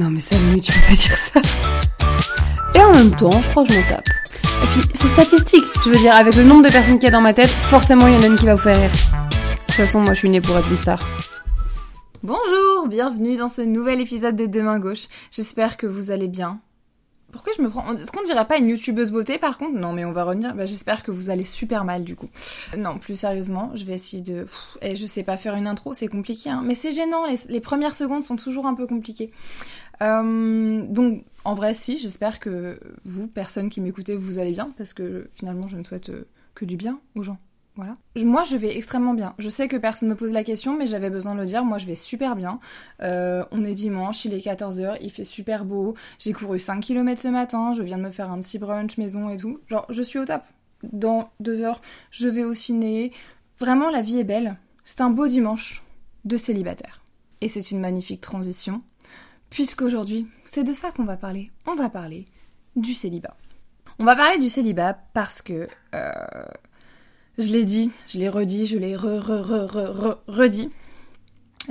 Non mais ça, mais tu peux pas dire ça. Et en même temps, je crois que je m'en tape. Et puis, c'est statistique. Je veux dire, avec le nombre de personnes qu'il y a dans ma tête, forcément, il y en a une qui va vous faire rire. De toute façon, moi, je suis née pour être une star. Bonjour, bienvenue dans ce nouvel épisode de Demain Gauche. J'espère que vous allez bien. Pourquoi je me prends... Est-ce qu'on dirait pas une youtubeuse beauté par contre? Non mais on va revenir. Bah, J'espère que vous allez super mal du coup. Non, plus sérieusement, je vais essayer de... Et je sais pas faire une intro, c'est compliqué. Hein. Mais c'est gênant, les, premières secondes sont toujours un peu compliquées. Euh, donc en vrai si, j'espère que vous, personne qui m'écoutez, vous allez bien. Parce que finalement je ne souhaite que du bien aux gens. Voilà. Moi, je vais extrêmement bien. Je sais que personne me pose la question, mais j'avais besoin de le dire. Moi, je vais super bien. Euh, on est dimanche, il est 14h, il fait super beau. J'ai couru 5 km ce matin, je viens de me faire un petit brunch maison et tout. Genre, je suis au top. Dans deux heures, je vais au ciné. Vraiment, la vie est belle. C'est un beau dimanche de célibataire. Et c'est une magnifique transition, puisqu'aujourd'hui, c'est de ça qu'on va parler. On va parler du célibat. On va parler du célibat parce que... Euh, je l'ai dit, je l'ai redit, je l'ai re, re, re, re, redit.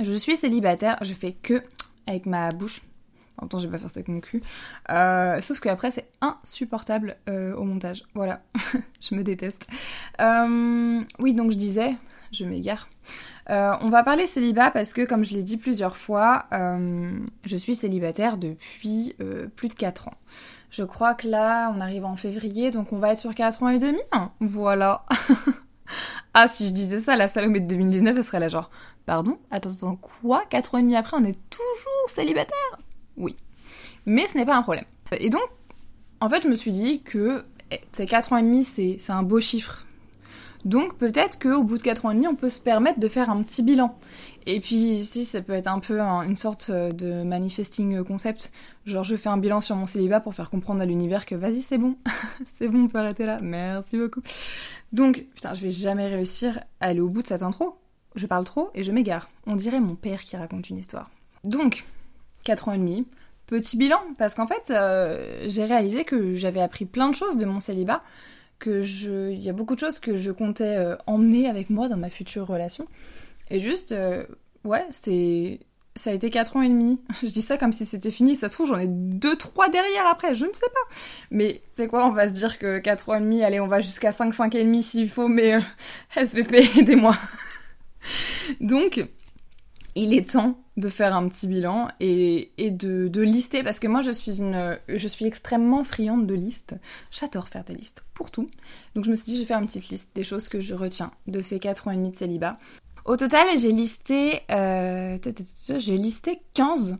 Je suis célibataire, je fais que avec ma bouche. En même temps, je vais pas faire ça avec mon cul. Euh, sauf qu'après, c'est insupportable euh, au montage. Voilà, je me déteste. Oui, donc je disais, je m'égare. Euh, on va parler célibat parce que, comme je l'ai dit plusieurs fois, euh, je suis célibataire depuis euh, plus de 4 ans. Je crois que là, on arrive en février, donc on va être sur 4 ans et demi. Hein. Voilà. ah, si je disais ça, la Salomé de 2019, elle serait là genre, pardon, attends, attends, quoi? 4 ans et demi après, on est toujours célibataire? Oui. Mais ce n'est pas un problème. Et donc, en fait, je me suis dit que eh, ces 4 ans et demi, c'est un beau chiffre donc peut-être qu'au bout de 4 ans et demi, on peut se permettre de faire un petit bilan. Et puis si ça peut être un peu une sorte de manifesting concept, genre je fais un bilan sur mon célibat pour faire comprendre à l'univers que vas-y c'est bon, c'est bon, on peut arrêter là, merci beaucoup. Donc putain, je vais jamais réussir à aller au bout de cette intro. Je parle trop et je m'égare. On dirait mon père qui raconte une histoire. Donc 4 ans et demi, petit bilan, parce qu'en fait euh, j'ai réalisé que j'avais appris plein de choses de mon célibat que je, il y a beaucoup de choses que je comptais euh, emmener avec moi dans ma future relation. Et juste, euh, ouais, c'est, ça a été 4 ans et demi. Je dis ça comme si c'était fini. Ça se trouve, j'en ai 2-3 derrière après, je ne sais pas. Mais c'est quoi, on va se dire que 4 ans et demi, allez, on va jusqu'à 5, 5 et demi s'il faut, mais euh, SVP, aidez-moi. Donc, il est temps de faire un petit bilan et, de, lister parce que moi je suis une je suis extrêmement friande de listes. J'adore faire des listes pour tout. Donc je me suis dit je vais faire une petite liste des choses que je retiens de ces 4 ans et demi de célibat. Au total, j'ai listé euh, j'ai listé 15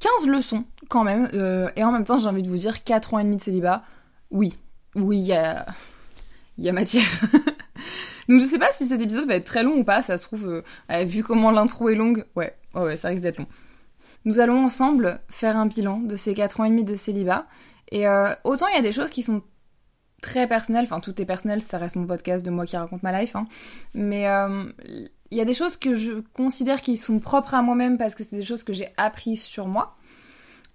15 leçons quand même euh, et en même temps, j'ai envie de vous dire 4 ans et demi de célibat. Oui. Oui, il il y a matière. Donc je sais pas si cet épisode va être très long ou pas, ça se trouve, euh, vu comment l'intro est longue, ouais, ouais, ouais, ça risque d'être long. Nous allons ensemble faire un bilan de ces 4 ans et demi de célibat. Et euh, autant il y a des choses qui sont très personnelles, enfin tout est personnel, ça reste mon podcast de moi qui raconte ma life, hein. mais euh, il y a des choses que je considère qui sont propres à moi-même parce que c'est des choses que j'ai apprises sur moi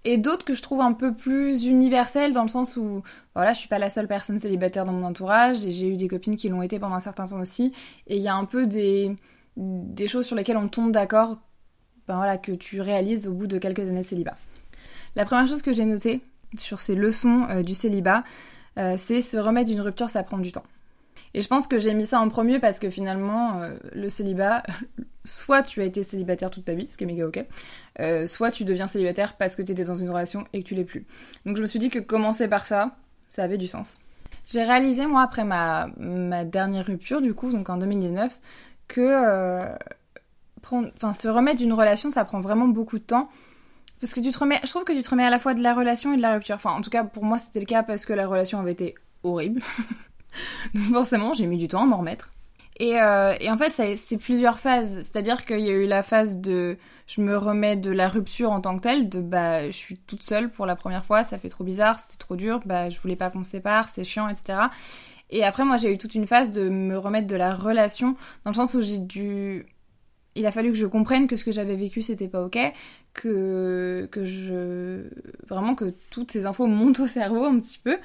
et d'autres que je trouve un peu plus universelles dans le sens où voilà je suis pas la seule personne célibataire dans mon entourage et j'ai eu des copines qui l'ont été pendant un certain temps aussi et il y a un peu des des choses sur lesquelles on tombe d'accord ben voilà que tu réalises au bout de quelques années de célibat. La première chose que j'ai notée sur ces leçons euh, du célibat euh, c'est se remettre d'une rupture ça prend du temps. Et je pense que j'ai mis ça en premier parce que finalement, euh, le célibat, soit tu as été célibataire toute ta vie, ce qui est méga ok, euh, soit tu deviens célibataire parce que tu étais dans une relation et que tu l'es plus. Donc je me suis dit que commencer par ça, ça avait du sens. J'ai réalisé, moi, après ma, ma dernière rupture, du coup, donc en 2019, que euh, prendre, se remettre d'une relation, ça prend vraiment beaucoup de temps. Parce que tu te remets, je trouve que tu te remets à la fois de la relation et de la rupture. Enfin, en tout cas, pour moi, c'était le cas parce que la relation avait été horrible. Donc forcément, j'ai mis du temps à m'en remettre. Et, euh, et, en fait, c'est plusieurs phases. C'est-à-dire qu'il y a eu la phase de je me remets de la rupture en tant que telle, de bah je suis toute seule pour la première fois, ça fait trop bizarre, c'est trop dur, bah je voulais pas qu'on se sépare, c'est chiant, etc. Et après, moi, j'ai eu toute une phase de me remettre de la relation, dans le sens où j'ai dû il a fallu que je comprenne que ce que j'avais vécu c'était pas ok, que que je vraiment que toutes ces infos montent au cerveau un petit peu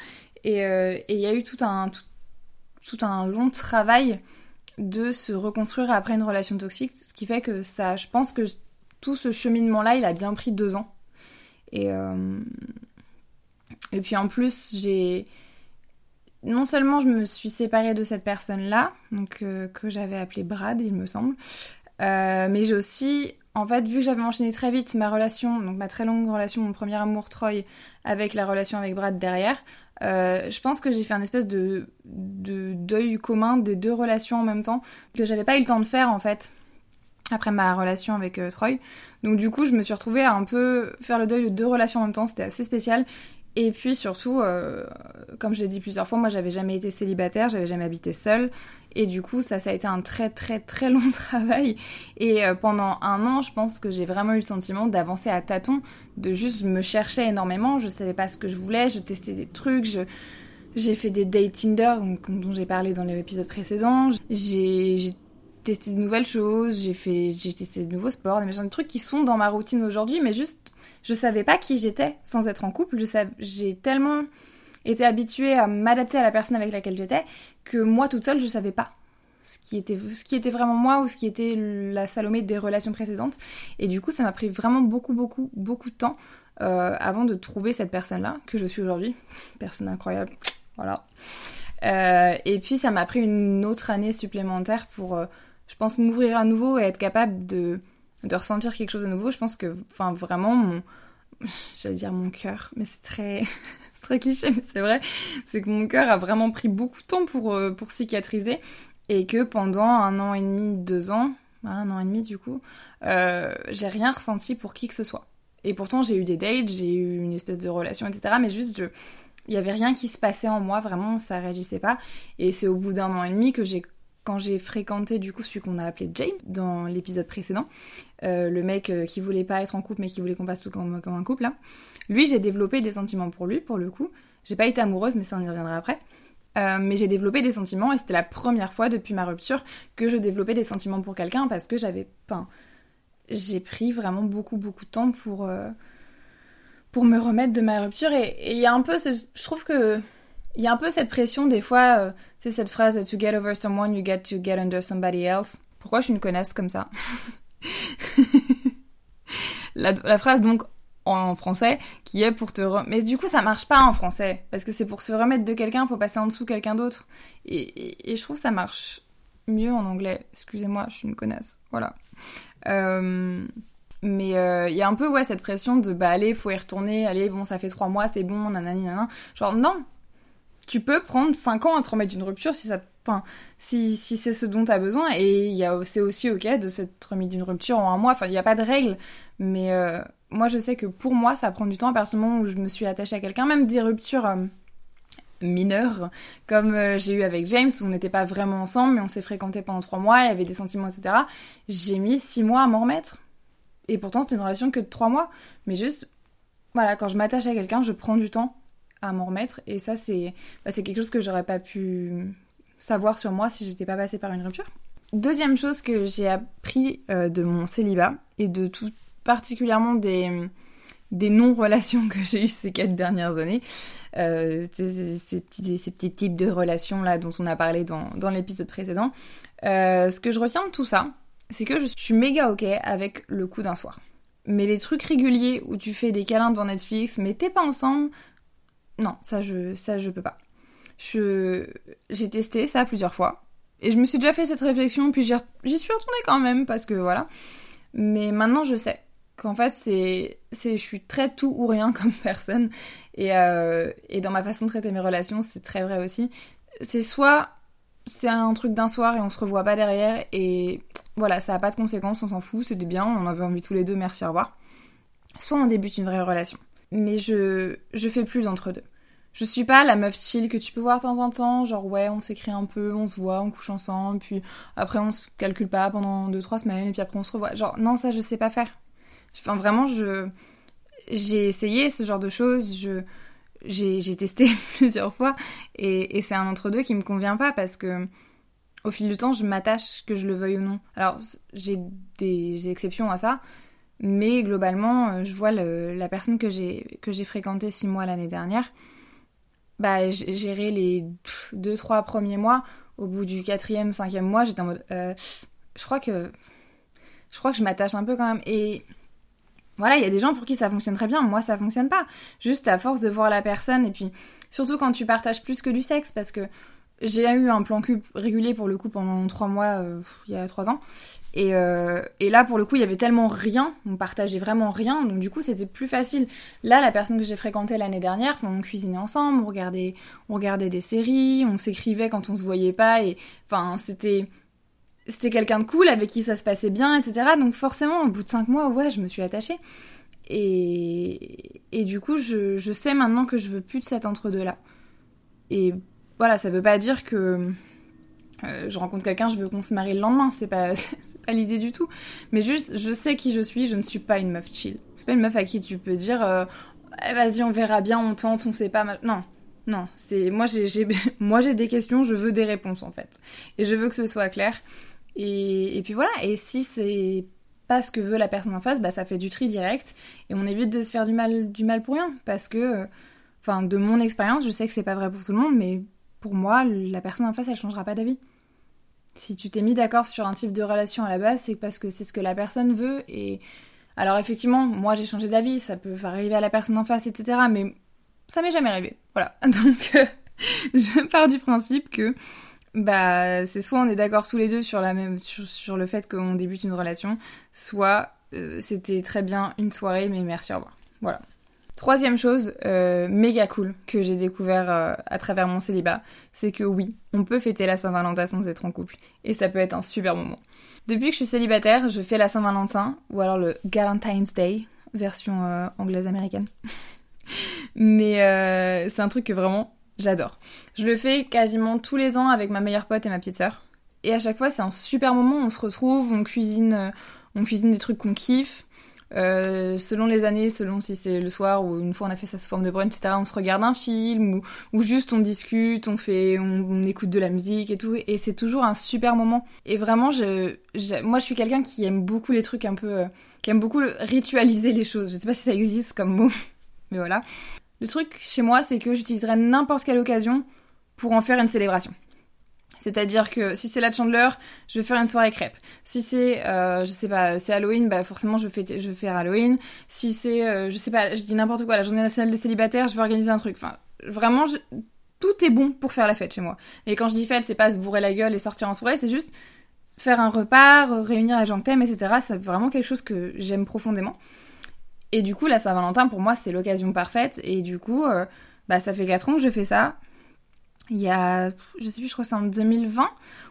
et euh, il y a eu tout un tout, tout, un long travail de se reconstruire après une relation toxique, ce qui fait que ça, je pense que tout ce cheminement-là, il a bien pris deux ans. Et, et puis en plus, j'ai non seulement je me suis séparée de cette personne-là, donc que j'avais appelée Brad, il me semble, mais j'ai aussi en fait, vu que j'avais enchaîné très vite ma relation, donc ma très longue relation, mon premier amour Troy, avec la relation avec Brad derrière, euh, je pense que j'ai fait un espèce de, de deuil commun des deux relations en même temps, que j'avais pas eu le temps de faire en fait, après ma relation avec euh, Troy. Donc du coup, je me suis retrouvée à un peu faire le deuil de deux relations en même temps, c'était assez spécial. Et puis surtout, euh, comme je l'ai dit plusieurs fois, moi j'avais jamais été célibataire, j'avais jamais habité seule. Et du coup, ça, ça a été un très très très long travail. Et euh, pendant un an, je pense que j'ai vraiment eu le sentiment d'avancer à tâtons, de juste me chercher énormément. Je savais pas ce que je voulais, je testais des trucs. J'ai fait des dates Tinder, dont j'ai parlé dans les épisodes précédents. J'ai testé de nouvelles choses, j'ai fait, j'ai testé de nouveaux sports, des, des trucs qui sont dans ma routine aujourd'hui, mais juste je savais pas qui j'étais sans être en couple. J'ai tellement été habituée à m'adapter à la personne avec laquelle j'étais que moi toute seule je savais pas ce qui était ce qui était vraiment moi ou ce qui était la Salomé des relations précédentes. Et du coup ça m'a pris vraiment beaucoup beaucoup beaucoup de temps euh, avant de trouver cette personne là que je suis aujourd'hui. Personne incroyable. Voilà. Euh, et puis ça m'a pris une autre année supplémentaire pour, euh, je pense, m'ouvrir à nouveau et être capable de de ressentir quelque chose de nouveau. Je pense que, enfin, vraiment, mon, j'allais dire mon cœur, mais c'est très, c'est très cliché, mais c'est vrai, c'est que mon cœur a vraiment pris beaucoup de temps pour, euh, pour cicatriser et que pendant un an et demi, deux ans, un an et demi du coup, euh, j'ai rien ressenti pour qui que ce soit. Et pourtant, j'ai eu des dates, j'ai eu une espèce de relation, etc. Mais juste, je, il y avait rien qui se passait en moi, vraiment, ça réagissait pas. Et c'est au bout d'un an et demi que j'ai quand j'ai fréquenté du coup celui qu'on a appelé James dans l'épisode précédent, euh, le mec euh, qui voulait pas être en couple mais qui voulait qu'on fasse tout comme, un couple là, lui j'ai développé des sentiments pour lui pour le coup. J'ai pas été amoureuse mais ça on y reviendra après. Euh, mais j'ai développé des sentiments et c'était la première fois depuis ma rupture que je développais des sentiments pour quelqu'un parce que j'avais pas. j'ai pris vraiment beaucoup beaucoup de temps pour pour me remettre de ma rupture et il y a un peu je trouve que il y a un peu cette pression des fois, euh, sais, cette phrase To get over someone, you get to get under somebody else. Pourquoi je suis une connasse comme ça la, phrase donc en français qui est pour te mais du coup ça marche pas en français parce que c'est pour se remettre de quelqu'un faut passer en dessous quelqu'un d'autre. Et, je trouve ça marche mieux en anglais. Excusez-moi je suis une connasse. Voilà. Euh, mais euh, il y a un peu ouais cette pression de bah allez faut y retourner allez bon ça fait trois mois c'est bon nanani nanana. Genre non tu peux prendre 5 ans à te remettre d'une rupture si ça enfin si, si c'est ce dont tu as besoin. Et il y a c'est aussi OK de s'être remis d'une rupture en un mois. Enfin il n'y a pas de règle. Mais euh, moi je sais que pour moi ça prend du temps. À partir du moment où je me suis attachée à quelqu'un même des ruptures euh, mineures comme euh, j'ai eu avec James où on n'était pas vraiment ensemble mais on s'est fréquenté pendant 3 mois il y avait des sentiments etc j'ai mis 6 mois à m'en remettre. Et pourtant c'était une relation que de 3 mois. Mais juste voilà quand je m'attache à quelqu'un je prends du temps à m'en remettre. Et ça, c'est bah, c'est quelque chose que j'aurais pas pu savoir sur moi si j'étais pas passée par une rupture. Deuxième chose que j'ai appris euh, de mon célibat et de tout particulièrement des, des non-relations que j'ai eues ces quatre dernières années, euh, ces, petits, ces petits types de relations là dont on a parlé dans, dans l'épisode précédent, euh, ce que je retiens de tout ça, c'est que je suis méga ok avec le coup d'un soir. Mais les trucs réguliers où tu fais des câlins devant Netflix, mais t'es pas ensemble, non, ça je, ça je peux pas. J'ai testé ça plusieurs fois. Et je me suis déjà fait cette réflexion, puis j'y, suis retournée quand même, parce que voilà. Mais maintenant je sais qu'en fait c'est, c'est, je suis très tout ou rien comme personne. Et, euh, et dans ma façon de traiter mes relations, c'est très vrai aussi. C'est soit c'est un truc d'un soir et on se revoit pas derrière et voilà, ça a pas de conséquences, on s'en fout, c'était bien, on avait envie tous les deux, merci, au revoir. Soit on débute une vraie relation. Mais je, je fais plus d'entre deux. Je suis pas la meuf chill que tu peux voir de temps en temps, genre ouais, on s'écrit un peu, on se voit, on couche ensemble, puis après on se calcule pas pendant 2-3 semaines, et puis après on se revoit. Genre, non, ça je sais pas faire. Enfin, vraiment, je. J'ai essayé ce genre de choses, je. J'ai testé plusieurs fois, et, et c'est un entre-deux qui me convient pas parce que au fil du temps, je m'attache, que je le veuille ou non. Alors, j'ai des exceptions à ça, mais globalement, je vois la personne que j'ai fréquentée six mois l'année dernière bah, gérer les deux, trois premiers mois. Au bout du quatrième, cinquième mois, j'étais en mode, euh, je crois que, je crois que je m'attache un peu quand même. Et voilà, il y a des gens pour qui ça fonctionne très bien, moi ça fonctionne pas. Juste à force de voir la personne et puis surtout quand tu partages plus que du sexe parce que j'ai eu un plan cul régulier pour le coup pendant trois mois euh, il y a trois ans et, euh, et, là pour le coup il y avait tellement rien, on partageait vraiment rien donc du coup c'était plus facile. Là la personne que j'ai fréquentée l'année dernière, on cuisinait ensemble, on regardait, on regardait des séries, on s'écrivait quand on se voyait pas et enfin c'était c'était quelqu'un de cool avec qui ça se passait bien, etc. Donc forcément, au bout de cinq mois, ouais, je me suis attachée. Et, et du coup, je, je sais maintenant que je veux plus de cet entre-deux-là. Et voilà, ça veut pas dire que euh, je rencontre quelqu'un, je veux qu'on se marie le lendemain. C'est pas, pas l'idée du tout. Mais juste, je sais qui je suis, je ne suis pas une meuf chill. Pas une meuf à qui tu peux dire, euh, eh, vas-y, on verra bien, on tente, on sait pas. Non. Non, c'est moi j'ai moi j'ai des questions, je veux des réponses en fait, et je veux que ce soit clair. Et, et puis voilà, et si c'est pas ce que veut la personne en face, bah ça fait du tri direct et on évite de se faire du mal, du mal pour rien parce que, enfin, de mon expérience, je sais que c'est pas vrai pour tout le monde, mais pour moi, la personne en face, elle changera pas d'avis. Si tu t'es mis d'accord sur un type de relation à la base, c'est parce que c'est ce que la personne veut et alors effectivement, moi j'ai changé d'avis, ça peut arriver à la personne en face, etc. Mais ça m'est jamais arrivé. Voilà. Donc je pars du principe que bah c'est soit on est d'accord tous les deux sur la même sur, le fait qu'on débute une relation, soit euh, c'était très bien une soirée mais merci au revoir. Voilà. Troisième chose euh, méga cool que j'ai découvert euh, à travers mon célibat, c'est que oui, on peut fêter la Saint-Valentin sans être en couple et ça peut être un super moment. Depuis que je suis célibataire, je fais la Saint-Valentin ou alors le Valentine's Day version anglaise américaine. mais c'est un truc que vraiment J'adore. Je le fais quasiment tous les ans avec ma meilleure pote et ma petite sœur. Et à chaque fois, c'est un super moment. On se retrouve, on cuisine, euh, on cuisine des trucs qu'on kiffe. Euh, selon les années, selon si c'est le soir ou une fois on a fait ça sous forme de brunch, etc. On se regarde un film ou, ou juste on discute, on fait, on, écoute de la musique et tout. Et c'est toujours un super moment. Et vraiment, je, moi, je suis quelqu'un qui aime beaucoup les trucs un peu, euh, qui aime beaucoup ritualiser les choses. Je sais pas si ça existe comme mot, mais voilà. Le truc chez moi, c'est que j'utiliserai n'importe quelle occasion pour en faire une célébration. C'est-à-dire que si c'est la Chandler, je vais faire une soirée crêpe. Si c'est, euh, je sais pas, c'est Halloween, bah forcément je vais, je faire Halloween. Si c'est, euh, je sais pas, je dis n'importe quoi, la journée nationale des célibataires, je vais organiser un truc. Enfin, vraiment, tout est bon pour faire la fête chez moi. Et quand je dis fête, c'est pas se bourrer la gueule et sortir en soirée, c'est juste faire un repas, réunir les gens que t'aimes, etc. C'est vraiment quelque chose que j'aime profondément. Et du coup, la Saint-Valentin, pour moi, c'est l'occasion parfaite. Et du coup, euh, bah, ça fait 4 ans que je fais ça. Il y a, je sais plus, je crois que c'est en 2020.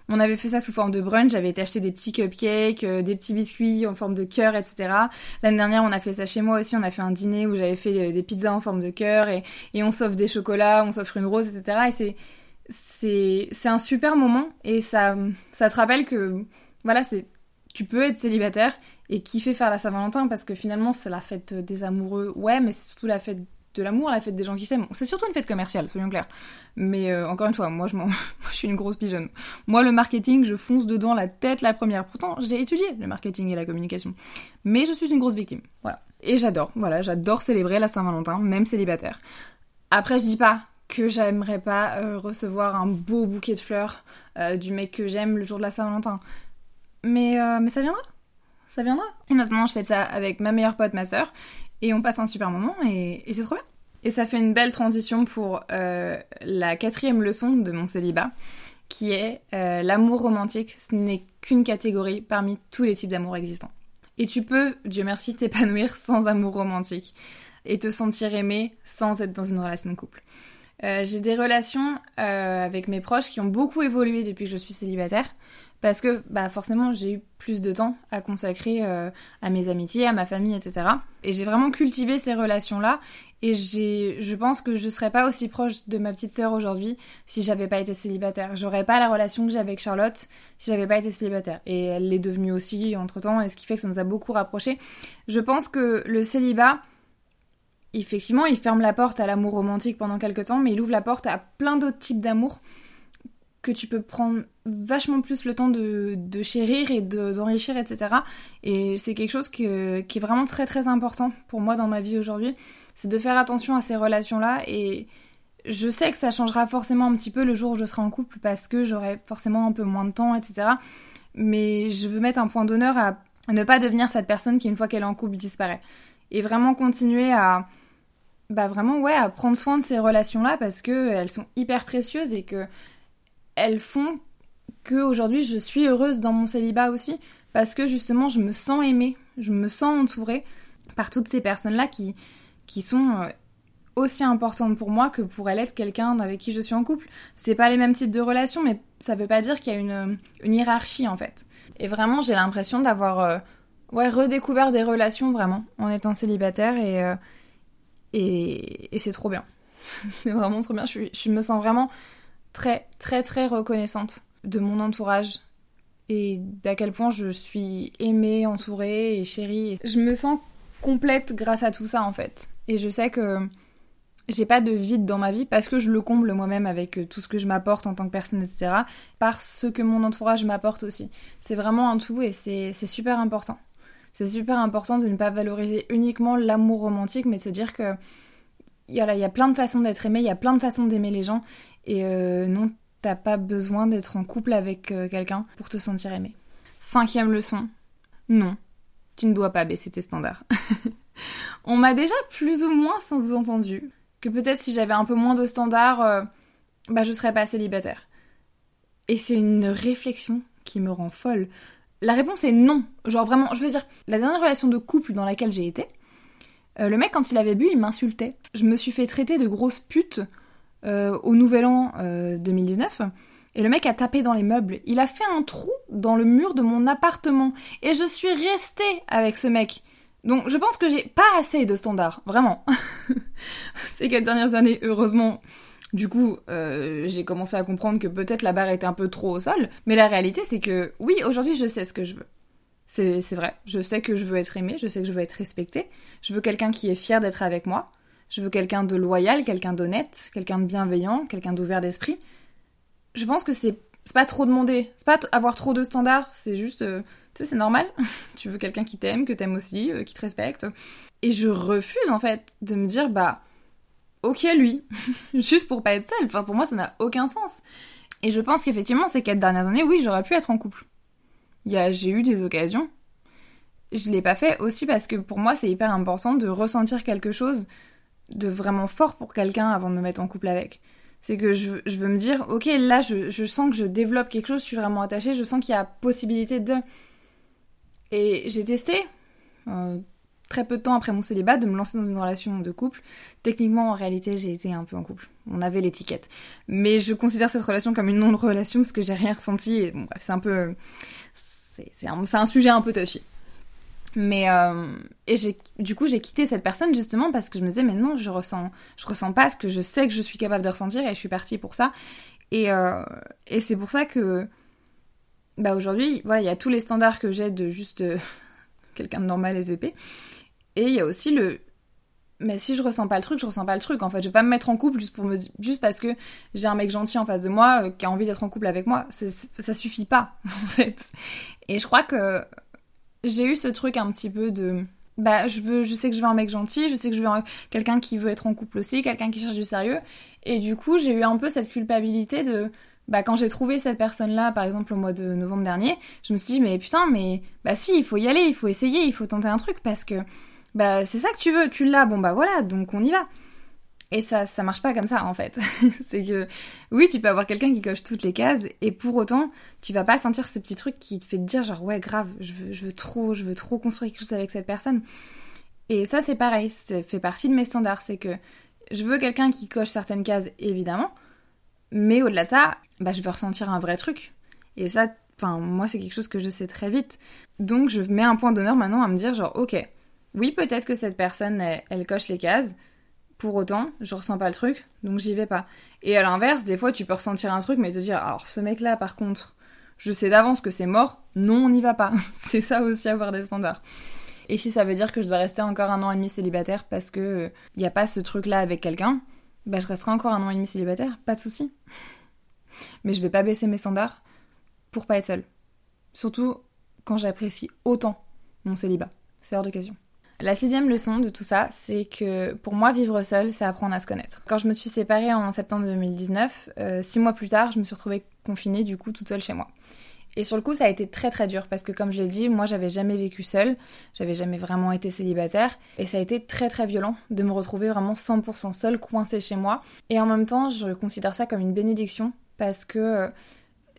On avait fait ça sous forme de brunch. J'avais été acheter des petits cupcakes, euh, des petits biscuits en forme de cœur, etc. L'année dernière, on a fait ça chez moi aussi. On a fait un dîner où j'avais fait euh, des pizzas en forme de cœur et, et on s'offre des chocolats, on s'offre une rose, etc. Et c'est, c'est, c'est un super moment et ça, ça te rappelle que, voilà, c'est, tu peux être célibataire et kiffer faire la Saint-Valentin parce que finalement c'est la fête des amoureux, ouais, mais c'est surtout la fête de l'amour, la fête des gens qui s'aiment. C'est surtout une fête commerciale, soyons clairs. Mais euh, encore une fois, moi je, moi, je suis une grosse pigeonne. Moi le marketing, je fonce dedans la tête la première. Pourtant, j'ai étudié le marketing et la communication. Mais je suis une grosse victime. Voilà. Et j'adore, voilà, j'adore célébrer la Saint-Valentin, même célibataire. Après, je dis pas que j'aimerais pas euh, recevoir un beau bouquet de fleurs euh, du mec que j'aime le jour de la Saint-Valentin. Mais, mais ça viendra ça viendra. Et maintenant, je fais ça avec ma meilleure pote, ma sœur, et on passe un super moment, et, c'est trop bien. Et ça fait une belle transition pour euh, la quatrième leçon de mon célibat, qui est euh, l'amour romantique, ce n'est qu'une catégorie parmi tous les types d'amour existants. Et tu peux, Dieu merci, t'épanouir sans amour romantique et te sentir aimé sans être dans une relation de couple. Euh, j'ai des relations avec mes proches qui ont beaucoup évolué depuis que je suis célibataire parce que bah forcément j'ai eu plus de temps à consacrer euh, à mes amitiés, à ma famille, etc. Et j'ai vraiment cultivé ces relations-là et j'ai, je pense que je serais pas aussi proche de ma petite sœur aujourd'hui si j'avais pas été célibataire. J'aurais pas la relation que j'ai avec Charlotte si j'avais pas été célibataire. Et elle l'est devenue aussi entre temps, et ce qui fait que ça nous a beaucoup rapprochés. Je pense que le célibat, effectivement, il ferme la porte à l'amour romantique pendant quelques temps, mais il ouvre la porte à plein d'autres types d'amour que tu peux prendre vachement plus le temps de, chérir et d'enrichir, etc. Et c'est quelque chose qui est vraiment très très important pour moi dans ma vie aujourd'hui. C'est de faire attention à ces relations-là et je sais que ça changera forcément un petit peu le jour où je serai en couple parce que j'aurai forcément un peu moins de temps, etc. Mais je veux mettre un point d'honneur à ne pas devenir cette personne qui, une fois qu'elle est en couple, disparaît. et vraiment continuer à bah vraiment ouais à prendre soin de ces relations là parce que elles sont hyper précieuses et que elles font que aujourd'hui je suis heureuse dans mon célibat aussi parce que justement je me sens aimée, je me sens entourée par toutes ces personnes là qui qui sont euh, aussi importantes pour moi que pour elle être quelqu'un avec qui je suis en couple. C'est pas les mêmes types de relations mais ça veut pas dire qu'il y a une, une hiérarchie en fait. Et vraiment j'ai l'impression d'avoir euh, ouais redécouvert des relations vraiment en étant célibataire et euh, et, et c'est trop bien. c'est vraiment trop bien. Je, je me sens vraiment très, très, très reconnaissante de mon entourage et d'à quel point je suis aimée, entourée et chérie. Je me sens complète grâce à tout ça en fait. Et je sais que j'ai pas de vide dans ma vie parce que je le comble moi-même avec euh, tout ce que je m'apporte en tant que personne, etc. Par ce que mon entourage m'apporte aussi. C'est vraiment un tout et c'est super important. C'est super important de ne pas valoriser uniquement l'amour romantique, mais de se dire que il y a plein de façons d'être aimé, il y a plein de façons d'aimer les gens, et euh, non, t'as pas besoin d'être en couple avec euh, quelqu'un pour te sentir aimé. Cinquième leçon, non, tu ne dois pas baisser tes standards. On m'a déjà plus ou moins sous-entendu que peut-être si j'avais un peu moins de standards, euh, bah je serais pas célibataire. Et c'est une réflexion qui me rend folle. La réponse est non. Genre vraiment, je veux dire, la dernière relation de couple dans laquelle j'ai été, le mec quand il avait bu, il m'insultait. Je me suis fait traiter de grosse pute euh, au Nouvel An 2019. Et le mec a tapé dans les meubles. Il a fait un trou dans le mur de mon appartement. Et je suis restée avec ce mec. Donc je pense que j'ai pas assez de standards, vraiment. Ces quatre dernières années, heureusement, du coup, euh, j'ai commencé à comprendre que peut-être la barre était un peu trop au sol. Mais la réalité, c'est que oui, aujourd'hui, je sais ce que je veux. C'est vrai. Je sais que je veux être aimée, je sais que je veux être respectée. Je veux quelqu'un qui est fier d'être avec moi. Je veux quelqu'un de loyal, quelqu'un d'honnête, quelqu'un de bienveillant, quelqu'un d'ouvert d'esprit. Je pense que c'est pas trop demander. C'est pas avoir trop de standards. C'est juste. Euh, tu sais, c'est normal. tu veux quelqu'un qui t'aime, que t'aimes aussi, euh, qui te respecte. Et je refuse, en fait, de me dire, bah, ok, lui. Juste pour pas être seule. Enfin, pour moi, ça n'a aucun sens. Et je pense qu'effectivement, ces quatre dernières années, oui, j'aurais pu être en couple. J'ai eu des occasions. Je l'ai pas fait aussi parce que pour moi, c'est hyper important de ressentir quelque chose de vraiment fort pour quelqu'un avant de me mettre en couple avec. C'est que je, veux me dire, ok, là, je, je, sens que je développe quelque chose, je suis vraiment attachée, je sens qu'il y a possibilité de. Et j'ai testé, euh, très peu de temps après mon célibat, de me lancer dans une relation de couple. Techniquement, en réalité, j'ai été un peu en couple. On avait l'étiquette. Mais je considère cette relation comme une non-relation parce que j'ai rien ressenti. Et bon, bref, c'est un peu... C'est un, un, sujet un peu touchy. Mais euh, et j'ai du coup j'ai quitté cette personne justement parce que je me disais mais non je ressens je ressens pas ce que je sais que je suis capable de ressentir et je suis partie pour ça et euh, et c'est pour ça que bah aujourd'hui, voilà, il y a tous les standards que j'ai de juste euh, quelqu'un de normal et épais. Et il y a aussi le mais si je ressens pas le truc, je ressens pas le truc. En fait, je vais pas me mettre en couple juste pour me juste parce que j'ai un mec gentil en face de moi euh, qui a envie d'être en couple avec moi. Ça suffit pas en fait. Et je crois que j'ai eu ce truc un petit peu de bah je veux je sais que je veux un mec gentil, je sais que je veux quelqu'un qui veut être en couple aussi, quelqu'un qui cherche du sérieux et du coup, j'ai eu un peu cette culpabilité de bah quand j'ai trouvé cette personne-là, par exemple au mois de novembre dernier, je me suis dit mais putain mais bah si il faut y aller, il faut essayer, il faut tenter un truc parce que bah c'est ça que tu veux, tu l'as, bon bah voilà, donc on y va. Et ça ça marche pas comme ça en fait. c'est que oui tu peux avoir quelqu'un qui coche toutes les cases et pour autant tu vas pas sentir ce petit truc qui te fait te dire genre ouais grave je veux trop je veux trop construire quelque chose avec cette personne. Et ça c'est pareil, ça fait partie de mes standards, c'est que je veux quelqu'un qui coche certaines cases évidemment, mais au-delà de ça, bah, je veux ressentir un vrai truc. Et ça, enfin, moi, c'est quelque chose que je sais très vite. Donc, je mets un point d'honneur maintenant à me dire, genre, ok, oui, peut-être que cette personne, elle, coche les cases. Pour autant, je ressens pas le truc, donc j'y vais pas. Et à l'inverse, des fois, tu peux ressentir un truc, mais te dire, alors, ce mec-là, par contre, je sais d'avance que c'est mort, non, on n'y va pas. c'est ça aussi avoir des standards. Et si ça veut dire que je dois rester encore un an et demi célibataire parce que il n'y a pas ce truc-là avec quelqu'un, bah je resterai encore un an et demi célibataire, pas de souci. Mais je vais pas baisser mes standards pour pas être seule. Surtout quand j'apprécie autant mon célibat. C'est hors de question. La sixième leçon de tout ça, c'est que pour moi, vivre seule, c'est apprendre à se connaître. Quand je me suis séparée en septembre 2019, euh, six mois plus tard, je me suis retrouvée confinée du coup toute seule chez moi. Et sur le coup, ça a été très très dur parce que comme je l'ai dit, moi j'avais jamais vécu seule, j'avais jamais vraiment été célibataire et ça a été très très violent de me retrouver vraiment 100% seule, coincée chez moi. Et en même temps, je considère ça comme une bénédiction parce que euh,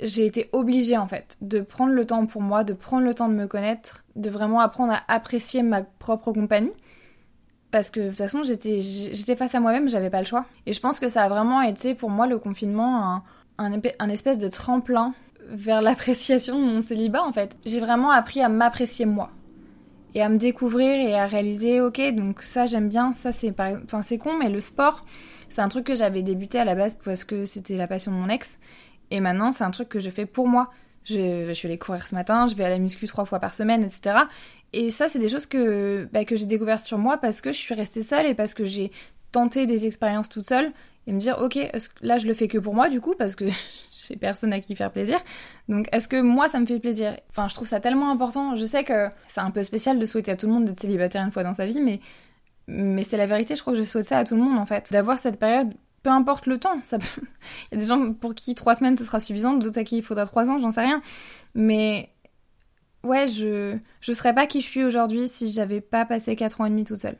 j'ai été obligée en fait de prendre le temps pour moi, de prendre le temps de me connaître, de vraiment apprendre à apprécier ma propre compagnie. Parce que de toute façon, j'étais, face à moi-même, j'avais pas le choix. Et je pense que ça a vraiment été pour moi le confinement un espèce de tremplin vers l'appréciation de mon célibat en fait. J'ai vraiment appris à m'apprécier moi et à me découvrir et à réaliser ok donc ça j'aime bien ça c'est enfin c'est con mais le sport c'est un truc que j'avais débuté à la base parce que c'était la passion de mon ex et maintenant c'est un truc que je fais pour moi je, suis allée courir ce matin je vais à la muscu trois fois par semaine etc et ça c'est des choses que bah, que j'ai découvertes sur moi parce que je suis restée seule et parce que j'ai tenté des expériences toute seule et me dire ok là je le fais que pour moi du coup parce que j'ai personne à qui faire plaisir. Donc est-ce que moi ça me fait plaisir? Enfin je trouve ça tellement important. Je sais que c'est un peu spécial de souhaiter à tout le monde d'être célibataire une fois dans sa vie, mais mais c'est la vérité. Je crois que je souhaite ça à tout le monde en fait, d'avoir cette période. Peu importe le temps, il y a des gens pour qui trois semaines ce sera suffisant, d'autres à qui il faudra trois ans, j'en sais rien. Mais ouais, je je serais pas qui je suis aujourd'hui si j'avais pas passé quatre ans et demi tout seul.